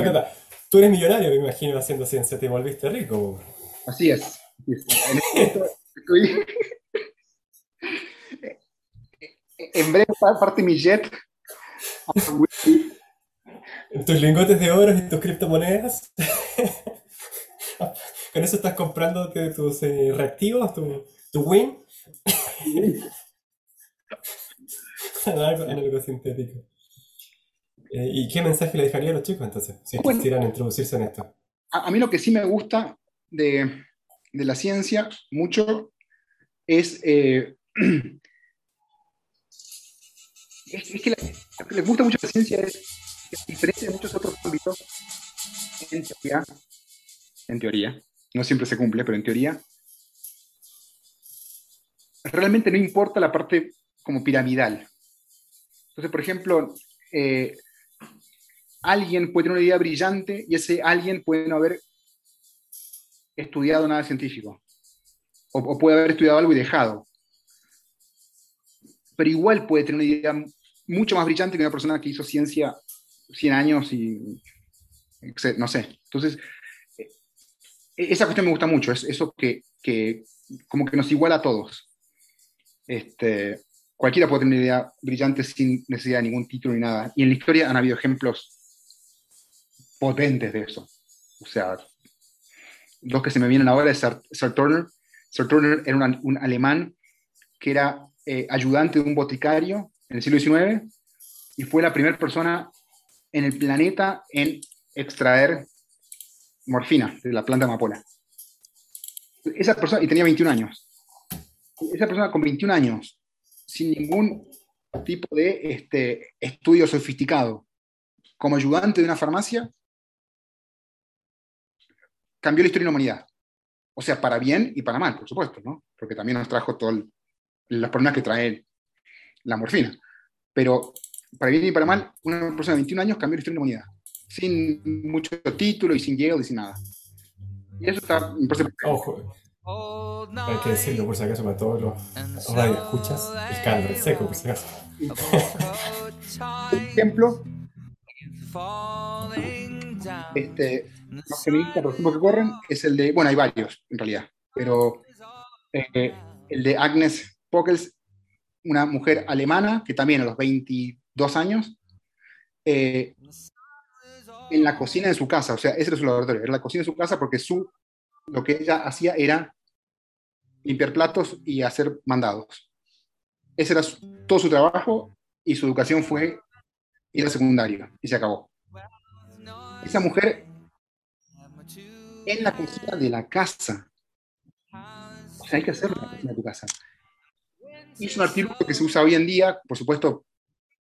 S1: ¿verdad? Tú eres millonario, me imagino, haciendo ciencia, te volviste rico.
S2: Así es. así es. En este momento estoy- *laughs* en breve pa- parte mi jet.
S1: Tus lingotes de oro y tus criptomonedas. Con eso estás comprando tus eh, reactivos, tu, tu win. en, *laughs* algo, en algo sintético. Eh, ¿y qué mensaje le dejaría a los chicos entonces? Si
S2: Bueno.
S1: quisieran introducirse en esto.
S2: A, a mí lo que sí me gusta de, de la ciencia mucho es, eh, *clears throat* es, que lo que les gusta mucho la ciencia es que a diferencia de muchos otros ámbitos, en teoría, en teoría, no siempre se cumple, pero en teoría, realmente no importa la parte como piramidal. Entonces, por ejemplo, eh, alguien puede tener una idea brillante y ese alguien puede no haber estudiado nada científico. O, puede haber estudiado algo y dejado. Pero igual puede tener una idea mucho más brillante que una persona que hizo ciencia 100 años y no sé. Entonces, eh, esa cuestión me gusta mucho, es eso que, que como que nos iguala a todos. Este, cualquiera puede tener una idea brillante sin necesidad de ningún título ni nada. Y en la historia han habido ejemplos potentes de eso. O sea, dos que se me vienen ahora es Sir, Turner. Sir Turner era un, un alemán que era eh, ayudante de un boticario en el siglo XIX y fue la primera persona en el planeta en extraer morfina de la planta amapola. Esa persona, y tenía 21 años. Esa persona con 21 años, sin ningún tipo de este, estudio sofisticado, como ayudante de una farmacia, cambió la historia de la humanidad. O sea, para bien y para mal, por supuesto, ¿no? Porque también nos trajo todas las problemas que trae la morfina. Pero para bien y para mal, una persona de 21 años cambió la historia de la humanidad. Sin mucho título y sin Yale y sin nada. Y eso está, me parece
S1: Ojo, hay que decirlo por si acaso para todos los radioescuchas, el caldo seco, por si acaso. *laughs*
S2: Ejemplo, este, más feminista, por ejemplo, que corren, es el de, bueno, hay varios en realidad, pero eh, el de Agnes Pockels, una mujer alemana que también a los 22 años, eh, en la cocina de su casa, o sea, ese era su laboratorio, era la cocina de su casa porque su, lo que ella hacía era limpiar platos y hacer mandados. Ese era su- todo su trabajo y su educación fue ir al secundario y se acabó. Esa mujer en la cocina de la casa. O sea, hay que hacerlo en la cocina de tu casa. Hizo un artículo que se usa hoy en día, por supuesto,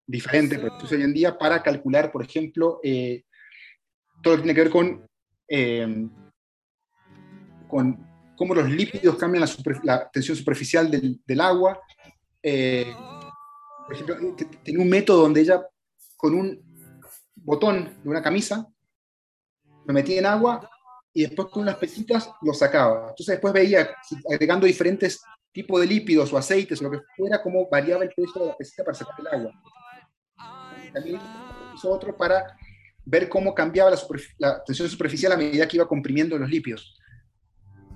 S2: diferente, pero se usa hoy en día para calcular, por ejemplo, eh, todo lo que tiene que ver con, eh, con cómo los lípidos cambian la, tensión superficial del, agua. Eh, por ejemplo, t- tenía un método donde ella, con un botón de una camisa, lo metía en agua y después con unas pesitas lo sacaba. Entonces después veía, agregando diferentes tipos de lípidos o aceites o lo que fuera, cómo variaba el peso de la pesita para sacar el agua. También hizo otro para ver cómo cambiaba la, la tensión superficial a medida que iba comprimiendo los lípidos.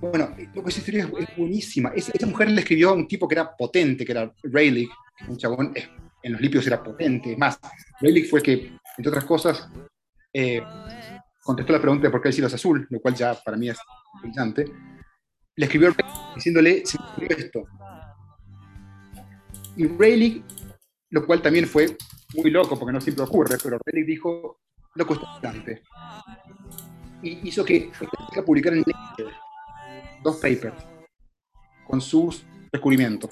S2: Bueno, lo que historia es, es buenísima. Esa, esa mujer le escribió a un tipo que era potente, que era Rayleigh, un chabón en los lípidos era potente. Más, Rayleigh fue que, entre otras cosas, eh, contestó la pregunta de por qué el cielo es azul, lo cual ya para mí es brillante. Le escribió diciéndole, esto. Y Rayleigh, lo cual también fue muy loco, porque no siempre ocurre, pero Rayleigh dijo, loco, brillante. Y hizo que se publicara en Nature dos papers con sus descubrimientos,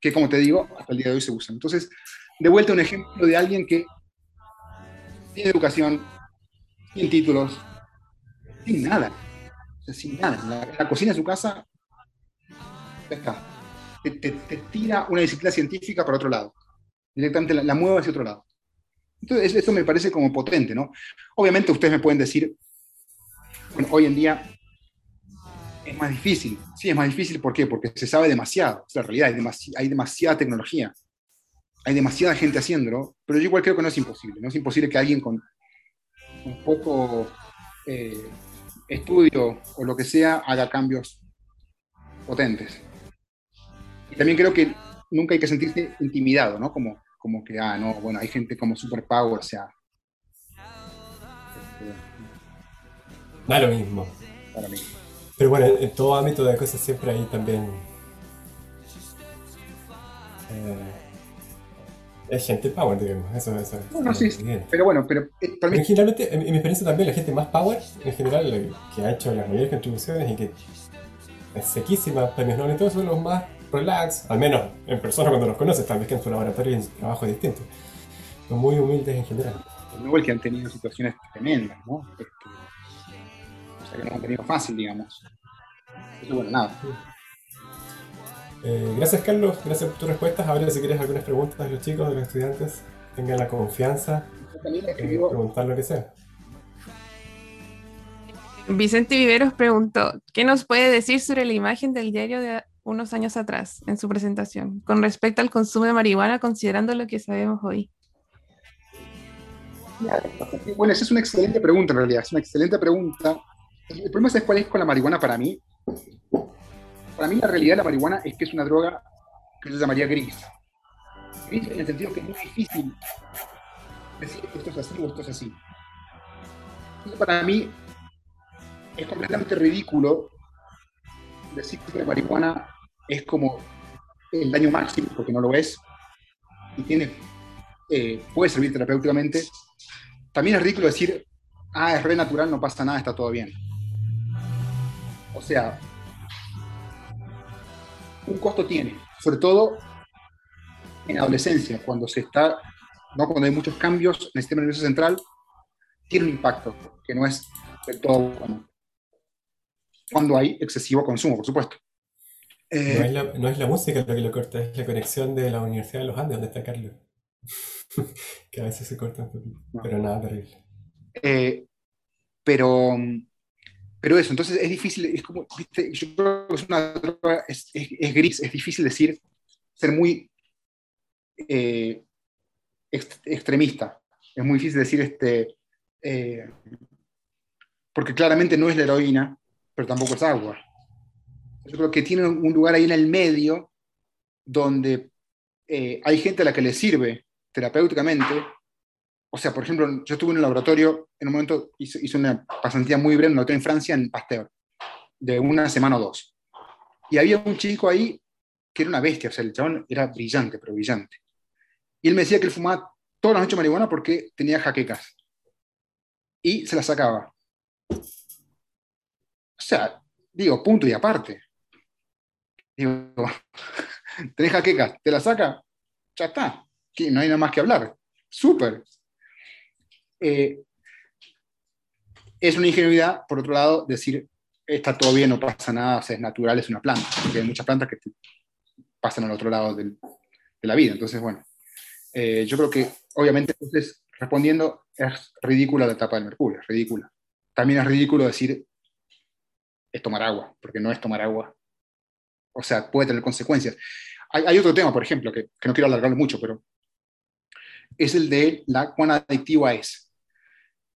S2: que como te digo, hasta el día de hoy se usan. Entonces, de vuelta un ejemplo de alguien que tiene educación, sin títulos, sin nada, sin nada. La, cocina de su casa, está. Te, tira una disciplina científica para otro lado. Directamente la, la mueve hacia otro lado. Entonces, eso me parece como potente, ¿no? Obviamente ustedes me pueden decir, bueno, hoy en día más difícil. Sí, es más difícil, ¿por qué? Porque se sabe demasiado. Es la realidad, hay, demasi- hay demasiada tecnología. Hay demasiada gente haciéndolo, pero yo igual creo que no es imposible. No es imposible que alguien con un poco eh, estudio o lo que sea haga cambios potentes. Y también creo que nunca hay que sentirse intimidado, ¿no? Como, como que, ah, no, bueno, hay gente como superpower, o sea. este,
S1: Da lo mismo.
S2: para mí.
S1: Pero bueno, en todo ámbito de cosas siempre hay también. eh, es gente power, digamos. Eso, eso,
S2: sí,
S1: bien.
S2: Pero bueno, pero eh, mí
S1: Pero generalmente, en, en mi experiencia también, la gente más power, en general, que ha hecho las mayores contribuciones y que es sequísima, premios Nobel y todo, son los más relax, al menos en persona cuando los conoces, tal vez que en su laboratorio y en su trabajo es distinto. Son muy humildes en general.
S2: Nobel que han tenido situaciones tremendas, ¿no? Este, sea, que no han tenido fácil, digamos. Pero bueno, nada.
S1: Eh, gracias, Carlos, gracias por tus respuestas. Ahora, si quieres algunas preguntas de los chicos, de los estudiantes, tengan la confianza
S2: También
S1: en preguntar lo que sea.
S3: Vicente Viveros preguntó, ¿qué nos puede decir sobre la imagen del diario de unos años atrás en su presentación con respecto al consumo de marihuana considerando lo que sabemos hoy?
S2: bueno, esa es una excelente pregunta en realidad, es una excelente pregunta. El problema es cuál es con la marihuana para mí. Para mí la realidad de la marihuana es que es una droga que yo llamaría gris. Gris en el sentido que es muy difícil decir esto es así o esto es así. Para mí es completamente ridículo decir que la marihuana es como el daño máximo, porque no lo es, y tiene, eh, puede servir terapéuticamente. También es ridículo decir, ah, es re natural, no pasa nada, está todo bien. O sea, un costo tiene, sobre todo en adolescencia, cuando se está, ¿no? cuando hay muchos cambios en el sistema nervioso central, tiene un impacto que no es del todo bueno. Cuando hay excesivo consumo, por supuesto.
S1: No
S2: Eh,
S1: es la, no es la música lo que lo corta, es la conexión de la Universidad de los Andes, donde está Carlos. *laughs* Que a veces se corta un poquito, pero nada terrible.
S2: Eh, pero, pero eso, entonces es difícil, es como, viste, yo creo que es una droga, es, gris, es difícil decir, ser muy eh, ex- extremista, es muy difícil decir, este, eh, porque claramente no es la heroína, pero tampoco es agua. Yo creo que tiene un lugar ahí en el medio donde eh, hay gente a la que le sirve terapéuticamente, o sea, por ejemplo, yo estuve en un laboratorio, en un momento hice, hice una pasantía muy breve en un laboratorio en Francia, en Pasteur, de una semana o dos. Y había un chico ahí que era una bestia, o sea, el chabón era brillante, pero brillante. Y él me decía que él fumaba todas las noches marihuana porque tenía jaquecas. Y se las sacaba. O sea, digo, punto y aparte. Digo, *laughs* tenés jaquecas, te la saca, ya está. No hay nada más que hablar. Súper. Eh, es una ingenuidad, por otro lado, decir, está todo bien, no pasa nada, o sea, es natural, es una planta, porque hay muchas plantas que pasan al otro lado del- de la vida. Entonces, bueno, eh, yo creo que, obviamente, entonces, respondiendo, es ridícula la etapa del mercurio, es ridícula. También es ridículo decir, es tomar agua, porque no es tomar agua. O sea, puede tener consecuencias. Hay, hay otro tema, por ejemplo, que, que no quiero alargarlo mucho, pero es el de la cuán adictiva es.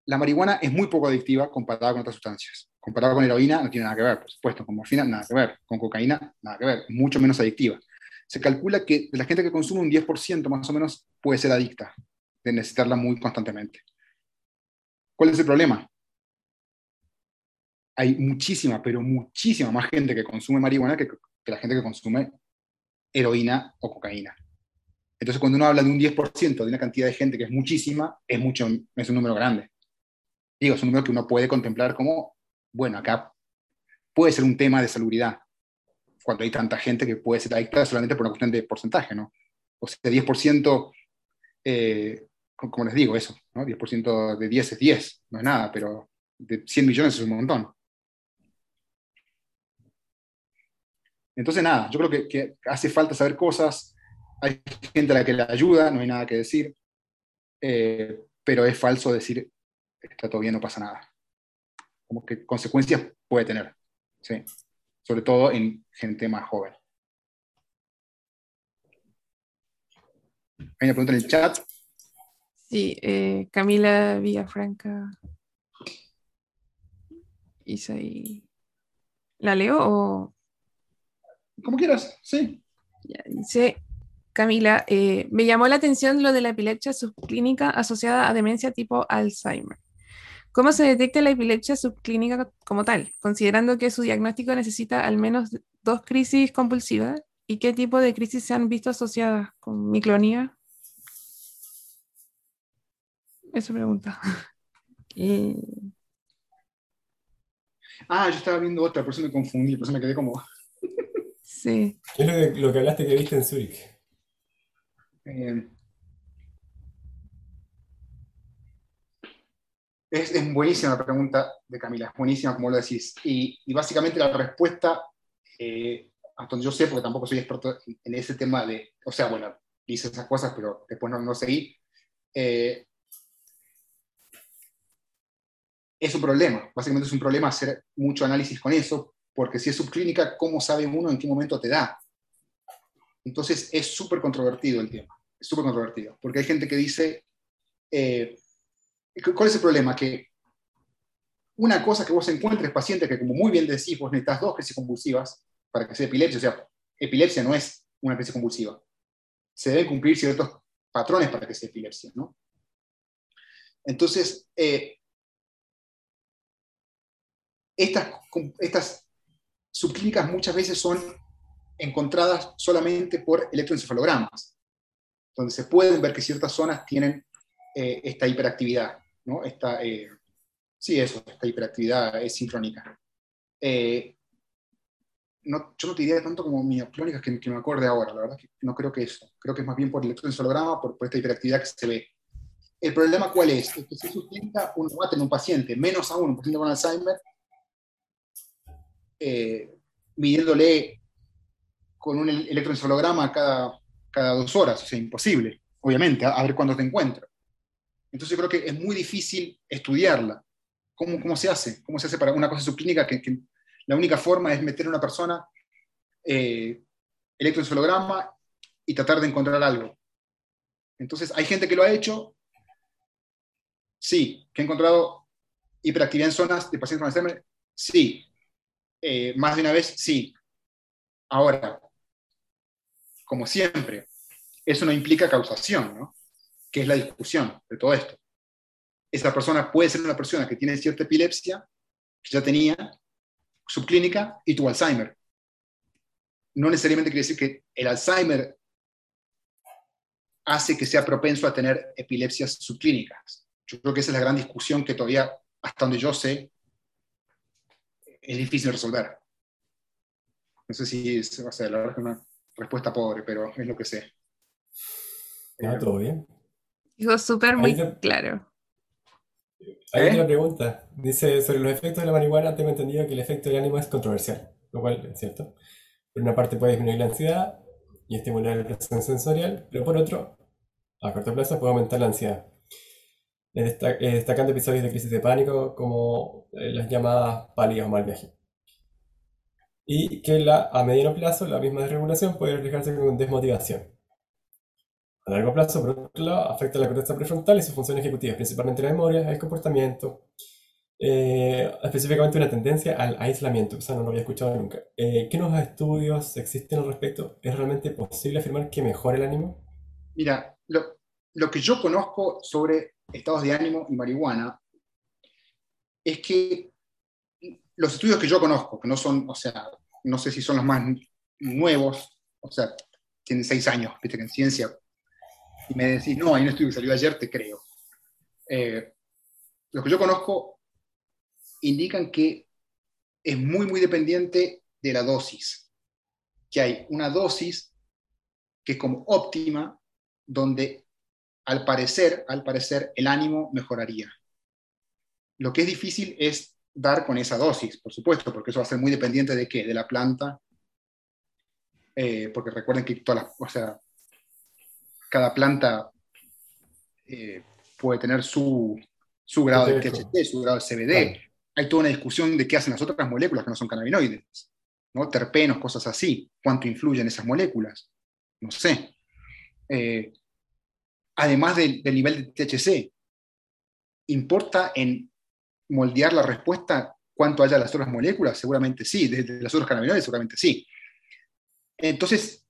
S2: La marihuana es muy poco adictiva comparada con otras sustancias. Comparada con heroína no tiene nada que ver, por supuesto, con morfina nada que ver, con cocaína nada que ver, mucho menos adictiva. Se calcula que de la gente que consume un 10% más o menos puede ser adicta, de necesitarla muy constantemente. ¿Cuál es el problema? Hay muchísima, pero muchísima más gente que consume marihuana que, que la gente que consume heroína o cocaína. Entonces, cuando uno habla de un 10% de una cantidad de gente que es muchísima, es, mucho, es un número grande. Digo, es un número que uno puede contemplar como, bueno, acá puede ser un tema de salubridad, cuando hay tanta gente que puede ser adicta solamente por una cuestión de porcentaje, ¿no? O sea, 10%, eh, co- como les digo, eso, ¿no? 10% de 10 es 10, no es nada, pero de 100 millones es un montón. Entonces, nada, yo creo que, que hace falta saber cosas, hay gente a la que le ayuda, no hay nada que decir, eh, pero es falso decir, está bien, no pasa nada. Como que consecuencias puede tener, ¿sí? sobre todo en gente más joven. Hay una pregunta en el chat.
S3: Sí, eh, Camila Villafranca ahí. ¿La leo o
S2: Como quieras, sí.
S3: ya? Dice Camila, eh, me llamó la atención lo de la epilepsia subclínica asociada a demencia tipo Alzheimer. ¿Cómo se detecta la epilepsia subclínica como tal, considerando que su diagnóstico necesita al menos dos crisis convulsivas? ¿Y qué tipo de crisis se han visto asociadas con miclonía? Esa pregunta. Eh,
S2: Ah, yo estaba viendo otra, por eso me confundí, por eso me quedé como... *laughs*
S3: sí.
S1: ¿Qué es lo que, lo que hablaste que viste en Zurich?
S2: eh, es, es buenísima la pregunta de Camila, es buenísima como lo decís. Y, básicamente la respuesta, eh, hasta donde yo sé, porque tampoco soy experto en, en ese tema de... O sea, bueno, hice esas cosas, pero después no, no seguí. eh, es un problema. Básicamente es un problema hacer mucho análisis con eso, porque si es subclínica, ¿cómo sabe uno en qué momento te da? Entonces es súper controvertido el tema, es súper controvertido, porque hay gente que dice, eh, ¿cuál es el problema? Que una cosa que vos encuentres pacientes que, como muy bien decís, vos necesitas dos crisis convulsivas para que sea epilepsia, o sea, epilepsia no es una crisis convulsiva. Se deben cumplir ciertos patrones para que sea epilepsia, ¿no? Entonces, eh, estas, estas subclínicas muchas veces son encontradas solamente por electroencefalogramas, donde se pueden ver que ciertas zonas tienen eh, esta hiperactividad, ¿no? Esta, eh, sí, eso, esta hiperactividad es sincrónica. Eh, no, yo no te diría tanto como mioclónicas que, que me acuerde ahora, la verdad no creo que eso. Creo que es más bien por el electroencefalograma, por, por esta hiperactividad que se ve. El problema cuál es? Es que si sustenta a tener un paciente, menos aún un paciente con Alzheimer, eh, midiéndole con un el- electroencefalograma cada, cada dos horas, o sea, imposible, obviamente, a, a ver cuándo te encuentro. Entonces yo creo que es muy difícil estudiarla. ¿Cómo, cómo se hace? ¿Cómo se hace para una cosa subclínica que, la única forma es meter a una persona eh, electroencefalograma y tratar de encontrar algo? Entonces, hay gente que lo ha hecho, sí, que ha encontrado hiperactividad en zonas de pacientes con Alzheimer, sí. Eh, más de una vez, sí. Ahora, como siempre, eso no implica causación, ¿no? Que es la discusión de todo esto. Esa persona puede ser una persona que tiene cierta epilepsia, que ya tenía subclínica y tuvo Alzheimer. No necesariamente quiere decir que el Alzheimer hace que sea propenso a tener epilepsias subclínicas. Yo creo que esa es la gran discusión que todavía, hasta donde yo sé, es difícil resolver. No sé si es, o sea, la verdad que una respuesta pobre, pero es lo que sé.
S1: Ah, bien.
S3: Dijo súper muy
S1: te-
S3: claro.
S1: Hay
S2: ¿Eh?
S1: otra pregunta. Dice, sobre los efectos de la marihuana, tengo entendido que el efecto del ánimo es controversial, lo cual es cierto. Por una parte puede disminuir la ansiedad y estimular la presión sensorial, pero por otro, a corto plazo puede aumentar la ansiedad. Eh, desta- eh, destacando episodios de crisis de pánico como eh, las llamadas pálidas o mal viaje. Y que la, a mediano plazo la misma desregulación puede reflejarse con desmotivación. A largo plazo, por otro lado, afecta la corteza prefrontal y sus funciones ejecutivas, principalmente la memoria, el comportamiento, eh, específicamente una tendencia al aislamiento, o sea, no lo había escuchado nunca. Eh, ¿qué nuevos estudios existen al respecto? ¿Es realmente posible afirmar que mejora el ánimo?
S2: Mira, lo, lo que yo conozco sobre estados de ánimo y marihuana es que los estudios que yo conozco, que no son, o sea, no sé si son los más nuevos, o sea, tienen seis años, viste que en ciencia, y me decís, no, hay un estudio que salió ayer, te creo. Eh, los que yo conozco indican que es muy, muy dependiente de la dosis, que hay una dosis que es como óptima, donde al parecer, al parecer, el ánimo mejoraría. Lo que es difícil es dar con esa dosis, por supuesto, porque eso va a ser muy dependiente de qué, de la planta, eh, porque recuerden que todas las, o sea, cada planta eh, puede tener su, su grado de. THC, su grado de CBD.
S1: Claro.
S2: Hay toda una discusión de qué hacen las otras moléculas que no son cannabinoides, ¿no? terpenos, cosas así, cuánto influyen esas moléculas, no sé. Eh, además del, del nivel de THC, ¿importa en moldear la respuesta cuánto haya las otras moléculas? Seguramente sí, desde las otras cannabinoides seguramente sí. Entonces,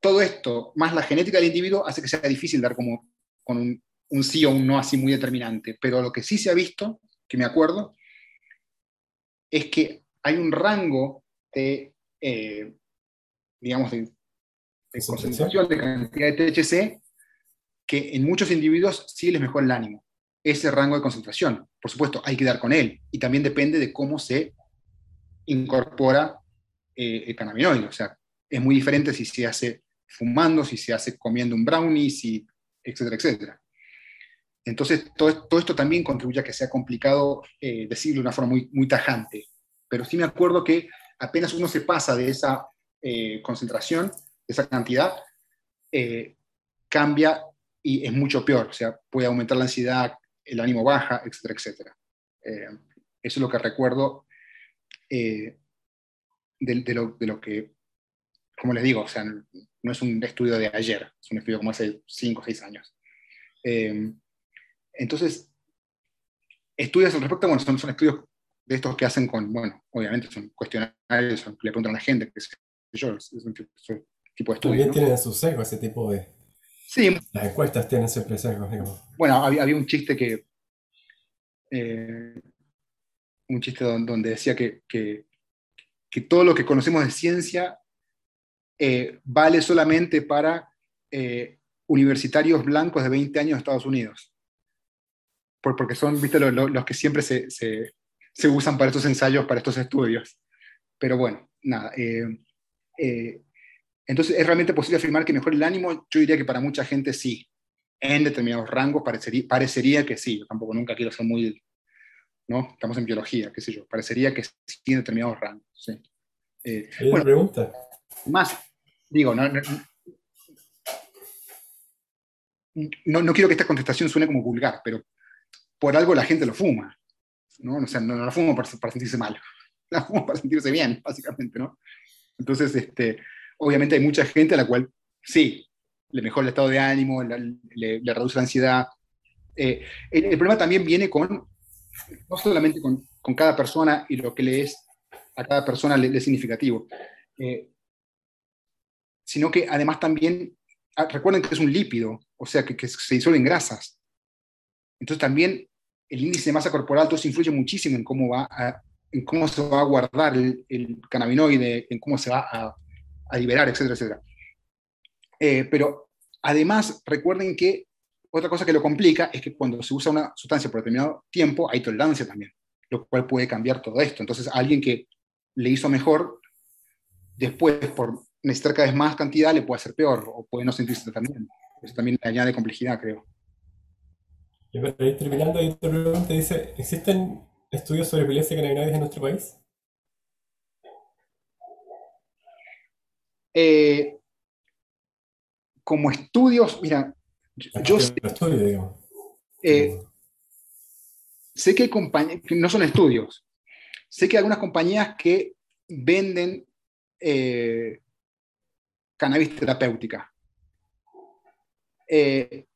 S2: todo esto, más la genética del individuo, hace que sea difícil dar como con un, un sí o un no así muy determinante. Pero lo que sí se ha visto, que me acuerdo, es que hay un rango de, eh, digamos, de, de
S1: Concentración.
S2: concentración de cantidad de THC que en muchos individuos sí les mejora el ánimo. Ese rango de concentración, por supuesto, hay que dar con él. Y también depende de cómo se incorpora eh, el cannabinoide. O sea, es muy diferente si se hace fumando, si se hace comiendo un brownie, si, etcétera, etcétera. Entonces, todo, esto también contribuye a que sea complicado eh, decirlo de una forma muy, muy tajante. Pero sí me acuerdo que apenas uno se pasa de esa eh, concentración, de esa cantidad, eh, cambia y es mucho peor. O sea, puede aumentar la ansiedad, el ánimo baja, etcétera, etcétera. Eh, eso es lo que recuerdo de, de lo, de lo que, como les digo, o sea, no es un estudio de ayer, es un estudio como hace 5 o 6 años. Eh, entonces, estudios al respecto, bueno, son, son estudios de estos que hacen con, bueno, obviamente son cuestionarios, son- le preguntan a la gente, qué sé yo, es un tipo, es un tipo de estudio.
S1: También
S2: ¿no?
S1: tienen su sesgo ese tipo de...
S2: Sí,
S1: Las encuestas tienen siempre sesgos, digamos.
S2: bueno, había, había un chiste que. eh, un chiste don- donde decía que, que- que todo lo que conocemos de ciencia eh, vale solamente para eh, universitarios blancos de 20 años de Estados Unidos. Por- porque son, viste, lo- lo- los que siempre se, se- se usan para estos ensayos, para estos estudios. Pero bueno, nada. eh, eh, entonces, ¿es realmente posible afirmar que mejora el ánimo? Yo diría que para mucha gente sí. En determinados rangos parecería, parecería que sí. Yo tampoco nunca quiero ser muy... ¿no? Estamos en biología, qué sé yo. Parecería que sí en determinados rangos. Sí. Eh, bueno,
S1: pregunta.
S2: más, digo, no, no, quiero que esta contestación suene como vulgar, pero por algo la gente lo fuma. ¿no? O sea, no, no lo fumo para, sentirse mal, *laughs* la fumo para sentirse bien, básicamente, ¿no? Entonces, este, obviamente hay mucha gente a la cual sí, le mejora el estado de ánimo, la- le, reduce la ansiedad. Eh, el, problema también viene con, no solamente con, cada persona y lo que le es a cada persona le, le es significativo, eh, sino que además también, ah, recuerden que es un lípido, o sea, que, que se disuelve en grasas. Entonces también el índice de masa corporal, todo eso influye muchísimo en cómo, va a, en cómo se va a guardar el, el cannabinoide, en cómo se va a, a liberar, etcétera, etcétera. Eh, pero además, recuerden que otra cosa que lo complica es que cuando se usa una sustancia por determinado tiempo, hay tolerancia también, lo cual puede cambiar todo esto. Entonces, alguien que le hizo mejor, después, por necesitar cada vez más cantidad, le puede hacer peor, o puede no sentirse tan bien. Eso también le añade complejidad, creo.
S1: Y para ir terminando, pregunta. Dice, ¿existen estudios sobre epilepsia cannabinoides en nuestro país?
S2: Eh, como estudios, mira, yo sé, eh, sé que hay compañías, no son estudios, sé que hay algunas compañías que venden eh, cannabis terapéutica. Eh,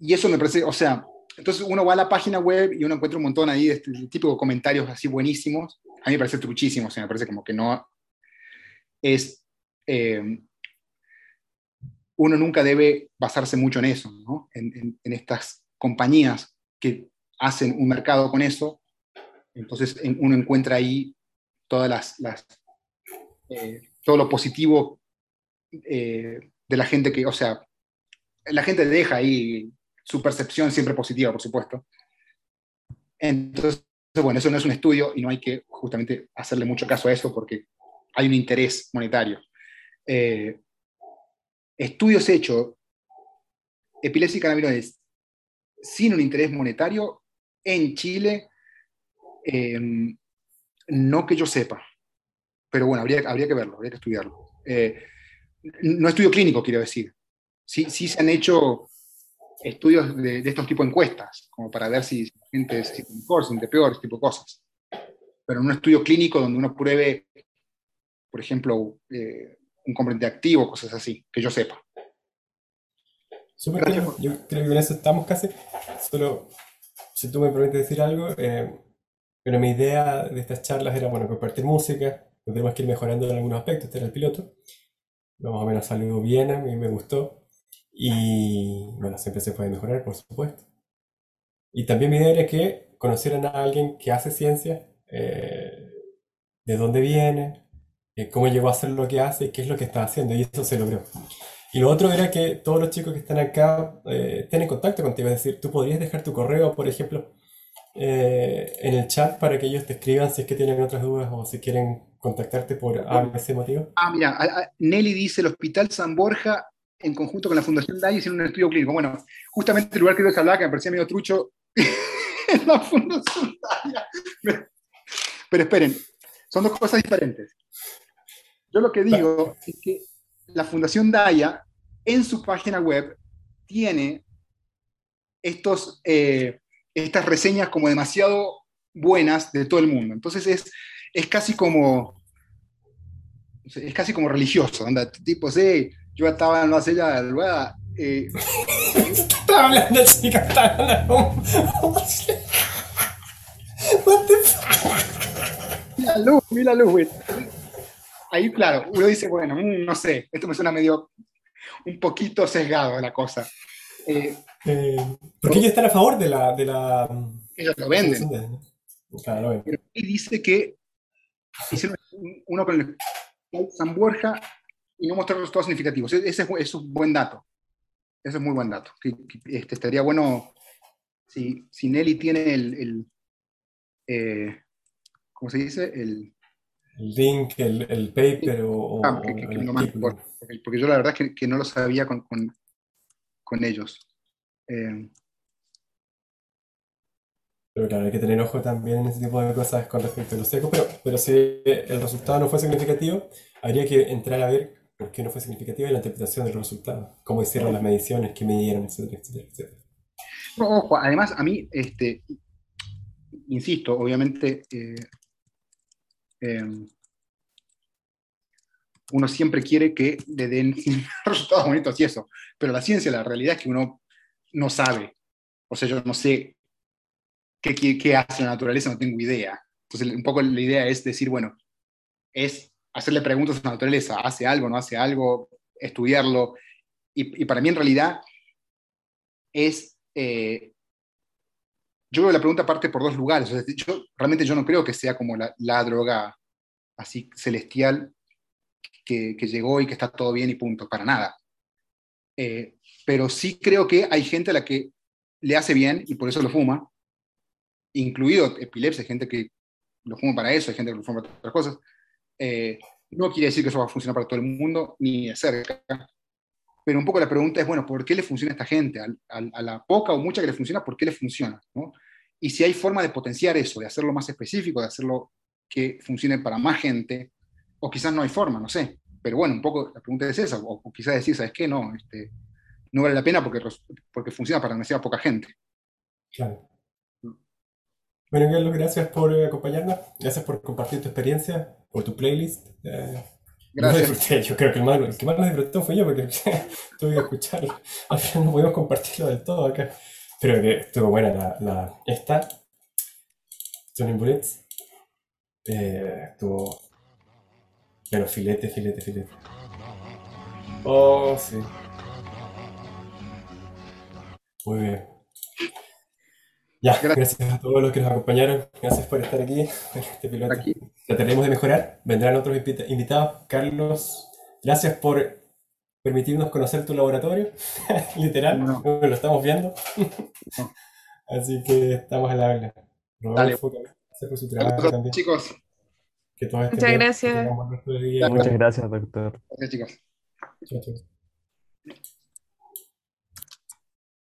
S2: y eso me parece, o sea, entonces uno va a la página web y uno encuentra un montón ahí de este tipo de comentarios así buenísimos. A mí me parece truchísimo, o sea, me parece como que no es... eh, uno nunca debe basarse mucho en eso, ¿no? en, en- en estas compañías que hacen un mercado con eso. Entonces en- uno encuentra ahí todas las, las, eh, todo lo positivo eh, de la gente que, o sea, la gente deja ahí su percepción siempre positiva, por supuesto. Entonces, bueno, eso no es un estudio y no hay que justamente hacerle mucho caso a eso porque hay un interés monetario. Eh, estudios hechos, epilepsia y cannabinoides, sin un interés monetario, en Chile, eh, no que yo sepa. Pero bueno, habría, habría que verlo, habría que estudiarlo. Eh, no estudio clínico, quiero decir. Sí, sí se han hecho estudios de, de estos tipos de encuestas, como para ver si la gente siente mejor, siente peor, ese tipo de cosas. Pero en un estudio clínico donde uno pruebe, por ejemplo, eh, un componente activo, cosas así, que yo sepa.
S1: Súper bien. Yo creo que con eso estamos casi. Solo, si tú me permites decir algo, eh, pero mi idea de estas charlas era, bueno, compartir música, tenemos que ir mejorando en algunos aspectos, este era el piloto. Más o menos salió bien, a mí me gustó. Y bueno, siempre se puede mejorar, por supuesto. Y también mi idea era que conocieran a alguien que hace ciencia, eh, de dónde viene, eh, cómo llegó a hacer lo que hace y qué es lo que está haciendo, y eso se logró. Y lo otro era que todos los chicos que están acá eh, estén en contacto contigo, es decir, tú podrías dejar tu correo, por ejemplo, eh, en el chat para que ellos te escriban si es que tienen otras dudas o si quieren contactarte por A, B, C motivo.
S2: Ah, mira, a- a- Nelly dice el Hospital San Borja en conjunto con la Fundación DAI hicieron un estudio clínico. Bueno, justamente el lugar que yo hablaba, que me parecía medio trucho, *laughs* es la Fundación DAI. Pero esperen, son dos cosas diferentes. Yo lo que digo es que la Fundación Daya en su página web tiene estos, eh, estas reseñas como demasiado buenas de todo el mundo. Entonces es, es casi como es casi como religioso, anda, tipo, sí, yo estaba en la silla de Alba, eh, *laughs*
S1: Estaba hablando, chica, estaba hablando. What the fuck?
S2: mira la luz, mira la luz, güey. Ahí, claro, uno dice, bueno, mm, no sé, esto me suena medio, un poquito sesgado la cosa. Eh,
S1: Eh, porque ellos están a favor de la. De la
S2: ellos lo venden.
S1: Claro, lo venden.
S2: Pero dice que hicieron un- uno con el San Borja y no mostraron resultados significativos. Ese es, ese es un buen dato. Ese es muy buen dato. Este, estaría bueno si, si Nelly tiene el, el, eh, ¿cómo se dice? El,
S1: el link, el, el paper o,
S2: Ah, que, que- que por- porque, porque yo la verdad es que, que no lo sabía con, con- con ellos. Eh,
S1: Pero claro, hay que tener ojo también en ese tipo de cosas con respecto a los secos, pero, pero si el resultado no fue significativo, habría que entrar a ver por qué no fue significativo y la interpretación del resultado, cómo hicieron las mediciones, qué midieron, etcétera, etcétera, etcétera.
S2: no, ojo, además, a mí, este, insisto, obviamente, eh, eh, uno siempre quiere que le den *laughs* resultados bonitos y eso, pero la ciencia, la realidad es que uno no sabe. O sea, yo no sé qué, qué, qué hace la naturaleza, no tengo idea. Entonces, un poco la idea es decir, bueno, es hacerle preguntas a la naturaleza, hace algo, no hace algo, estudiarlo. Y, para mí, en realidad, es. eh, yo creo que la pregunta parte por dos lugares. Realmente yo no creo que sea como la, la droga así celestial que, que llegó y que está todo bien y punto, para nada. Eh, pero sí creo que hay gente a la que le hace bien y por eso lo fuma, incluido epilepsia, hay gente que lo fuma para eso, hay gente que lo fuma para otras cosas. Eh, no quiere decir que eso va a funcionar para todo el mundo, ni de cerca. Pero un poco la pregunta es, bueno, ¿por qué le funciona a esta gente? Al- al- A, la poca o mucha que le funciona, ¿por qué le funciona? ¿no? Y si hay forma de potenciar eso, de hacerlo más específico, de hacerlo que funcione para más gente, o quizás no hay forma, no sé. Pero bueno, un poco la pregunta es esa, o, o quizás decir, ¿sabes qué? No, este, no vale la pena porque, porque funciona para demasiada poca gente.
S1: Claro. Bueno, Carlos, gracias por eh, acompañarnos, gracias por compartir tu experiencia, por tu playlist. Eh,
S2: Gracias.
S1: disfruté, yo creo que el, más, el que más lo disfrutó fue yo porque *laughs* tuve que escucharlo. *laughs* Al final no pudimos compartirlo del todo acá. Pero que estuvo buena la, la esta, Johnny Bullets. Eh, estuvo. Pero filete, filete, filete. Oh, sí. Muy bien. Ya,
S2: Gracias.
S1: gracias a todos los que nos acompañaron. Gracias por estar aquí en este piloto.
S2: Aquí.
S1: Trataremos de mejorar. Vendrán otros invita- invitados. Carlos, gracias por permitirnos conocer tu laboratorio. *laughs* Literal,
S2: No.
S1: lo estamos viendo.
S2: No. *laughs*
S1: Así que estamos a la habla. Rodolfo, gracias por su trabajo
S2: Saludos,
S1: también.
S2: chicos.
S1: Que todos
S3: Muchas gracias.
S7: Muchas gracias, doctor.
S2: Gracias, chicos.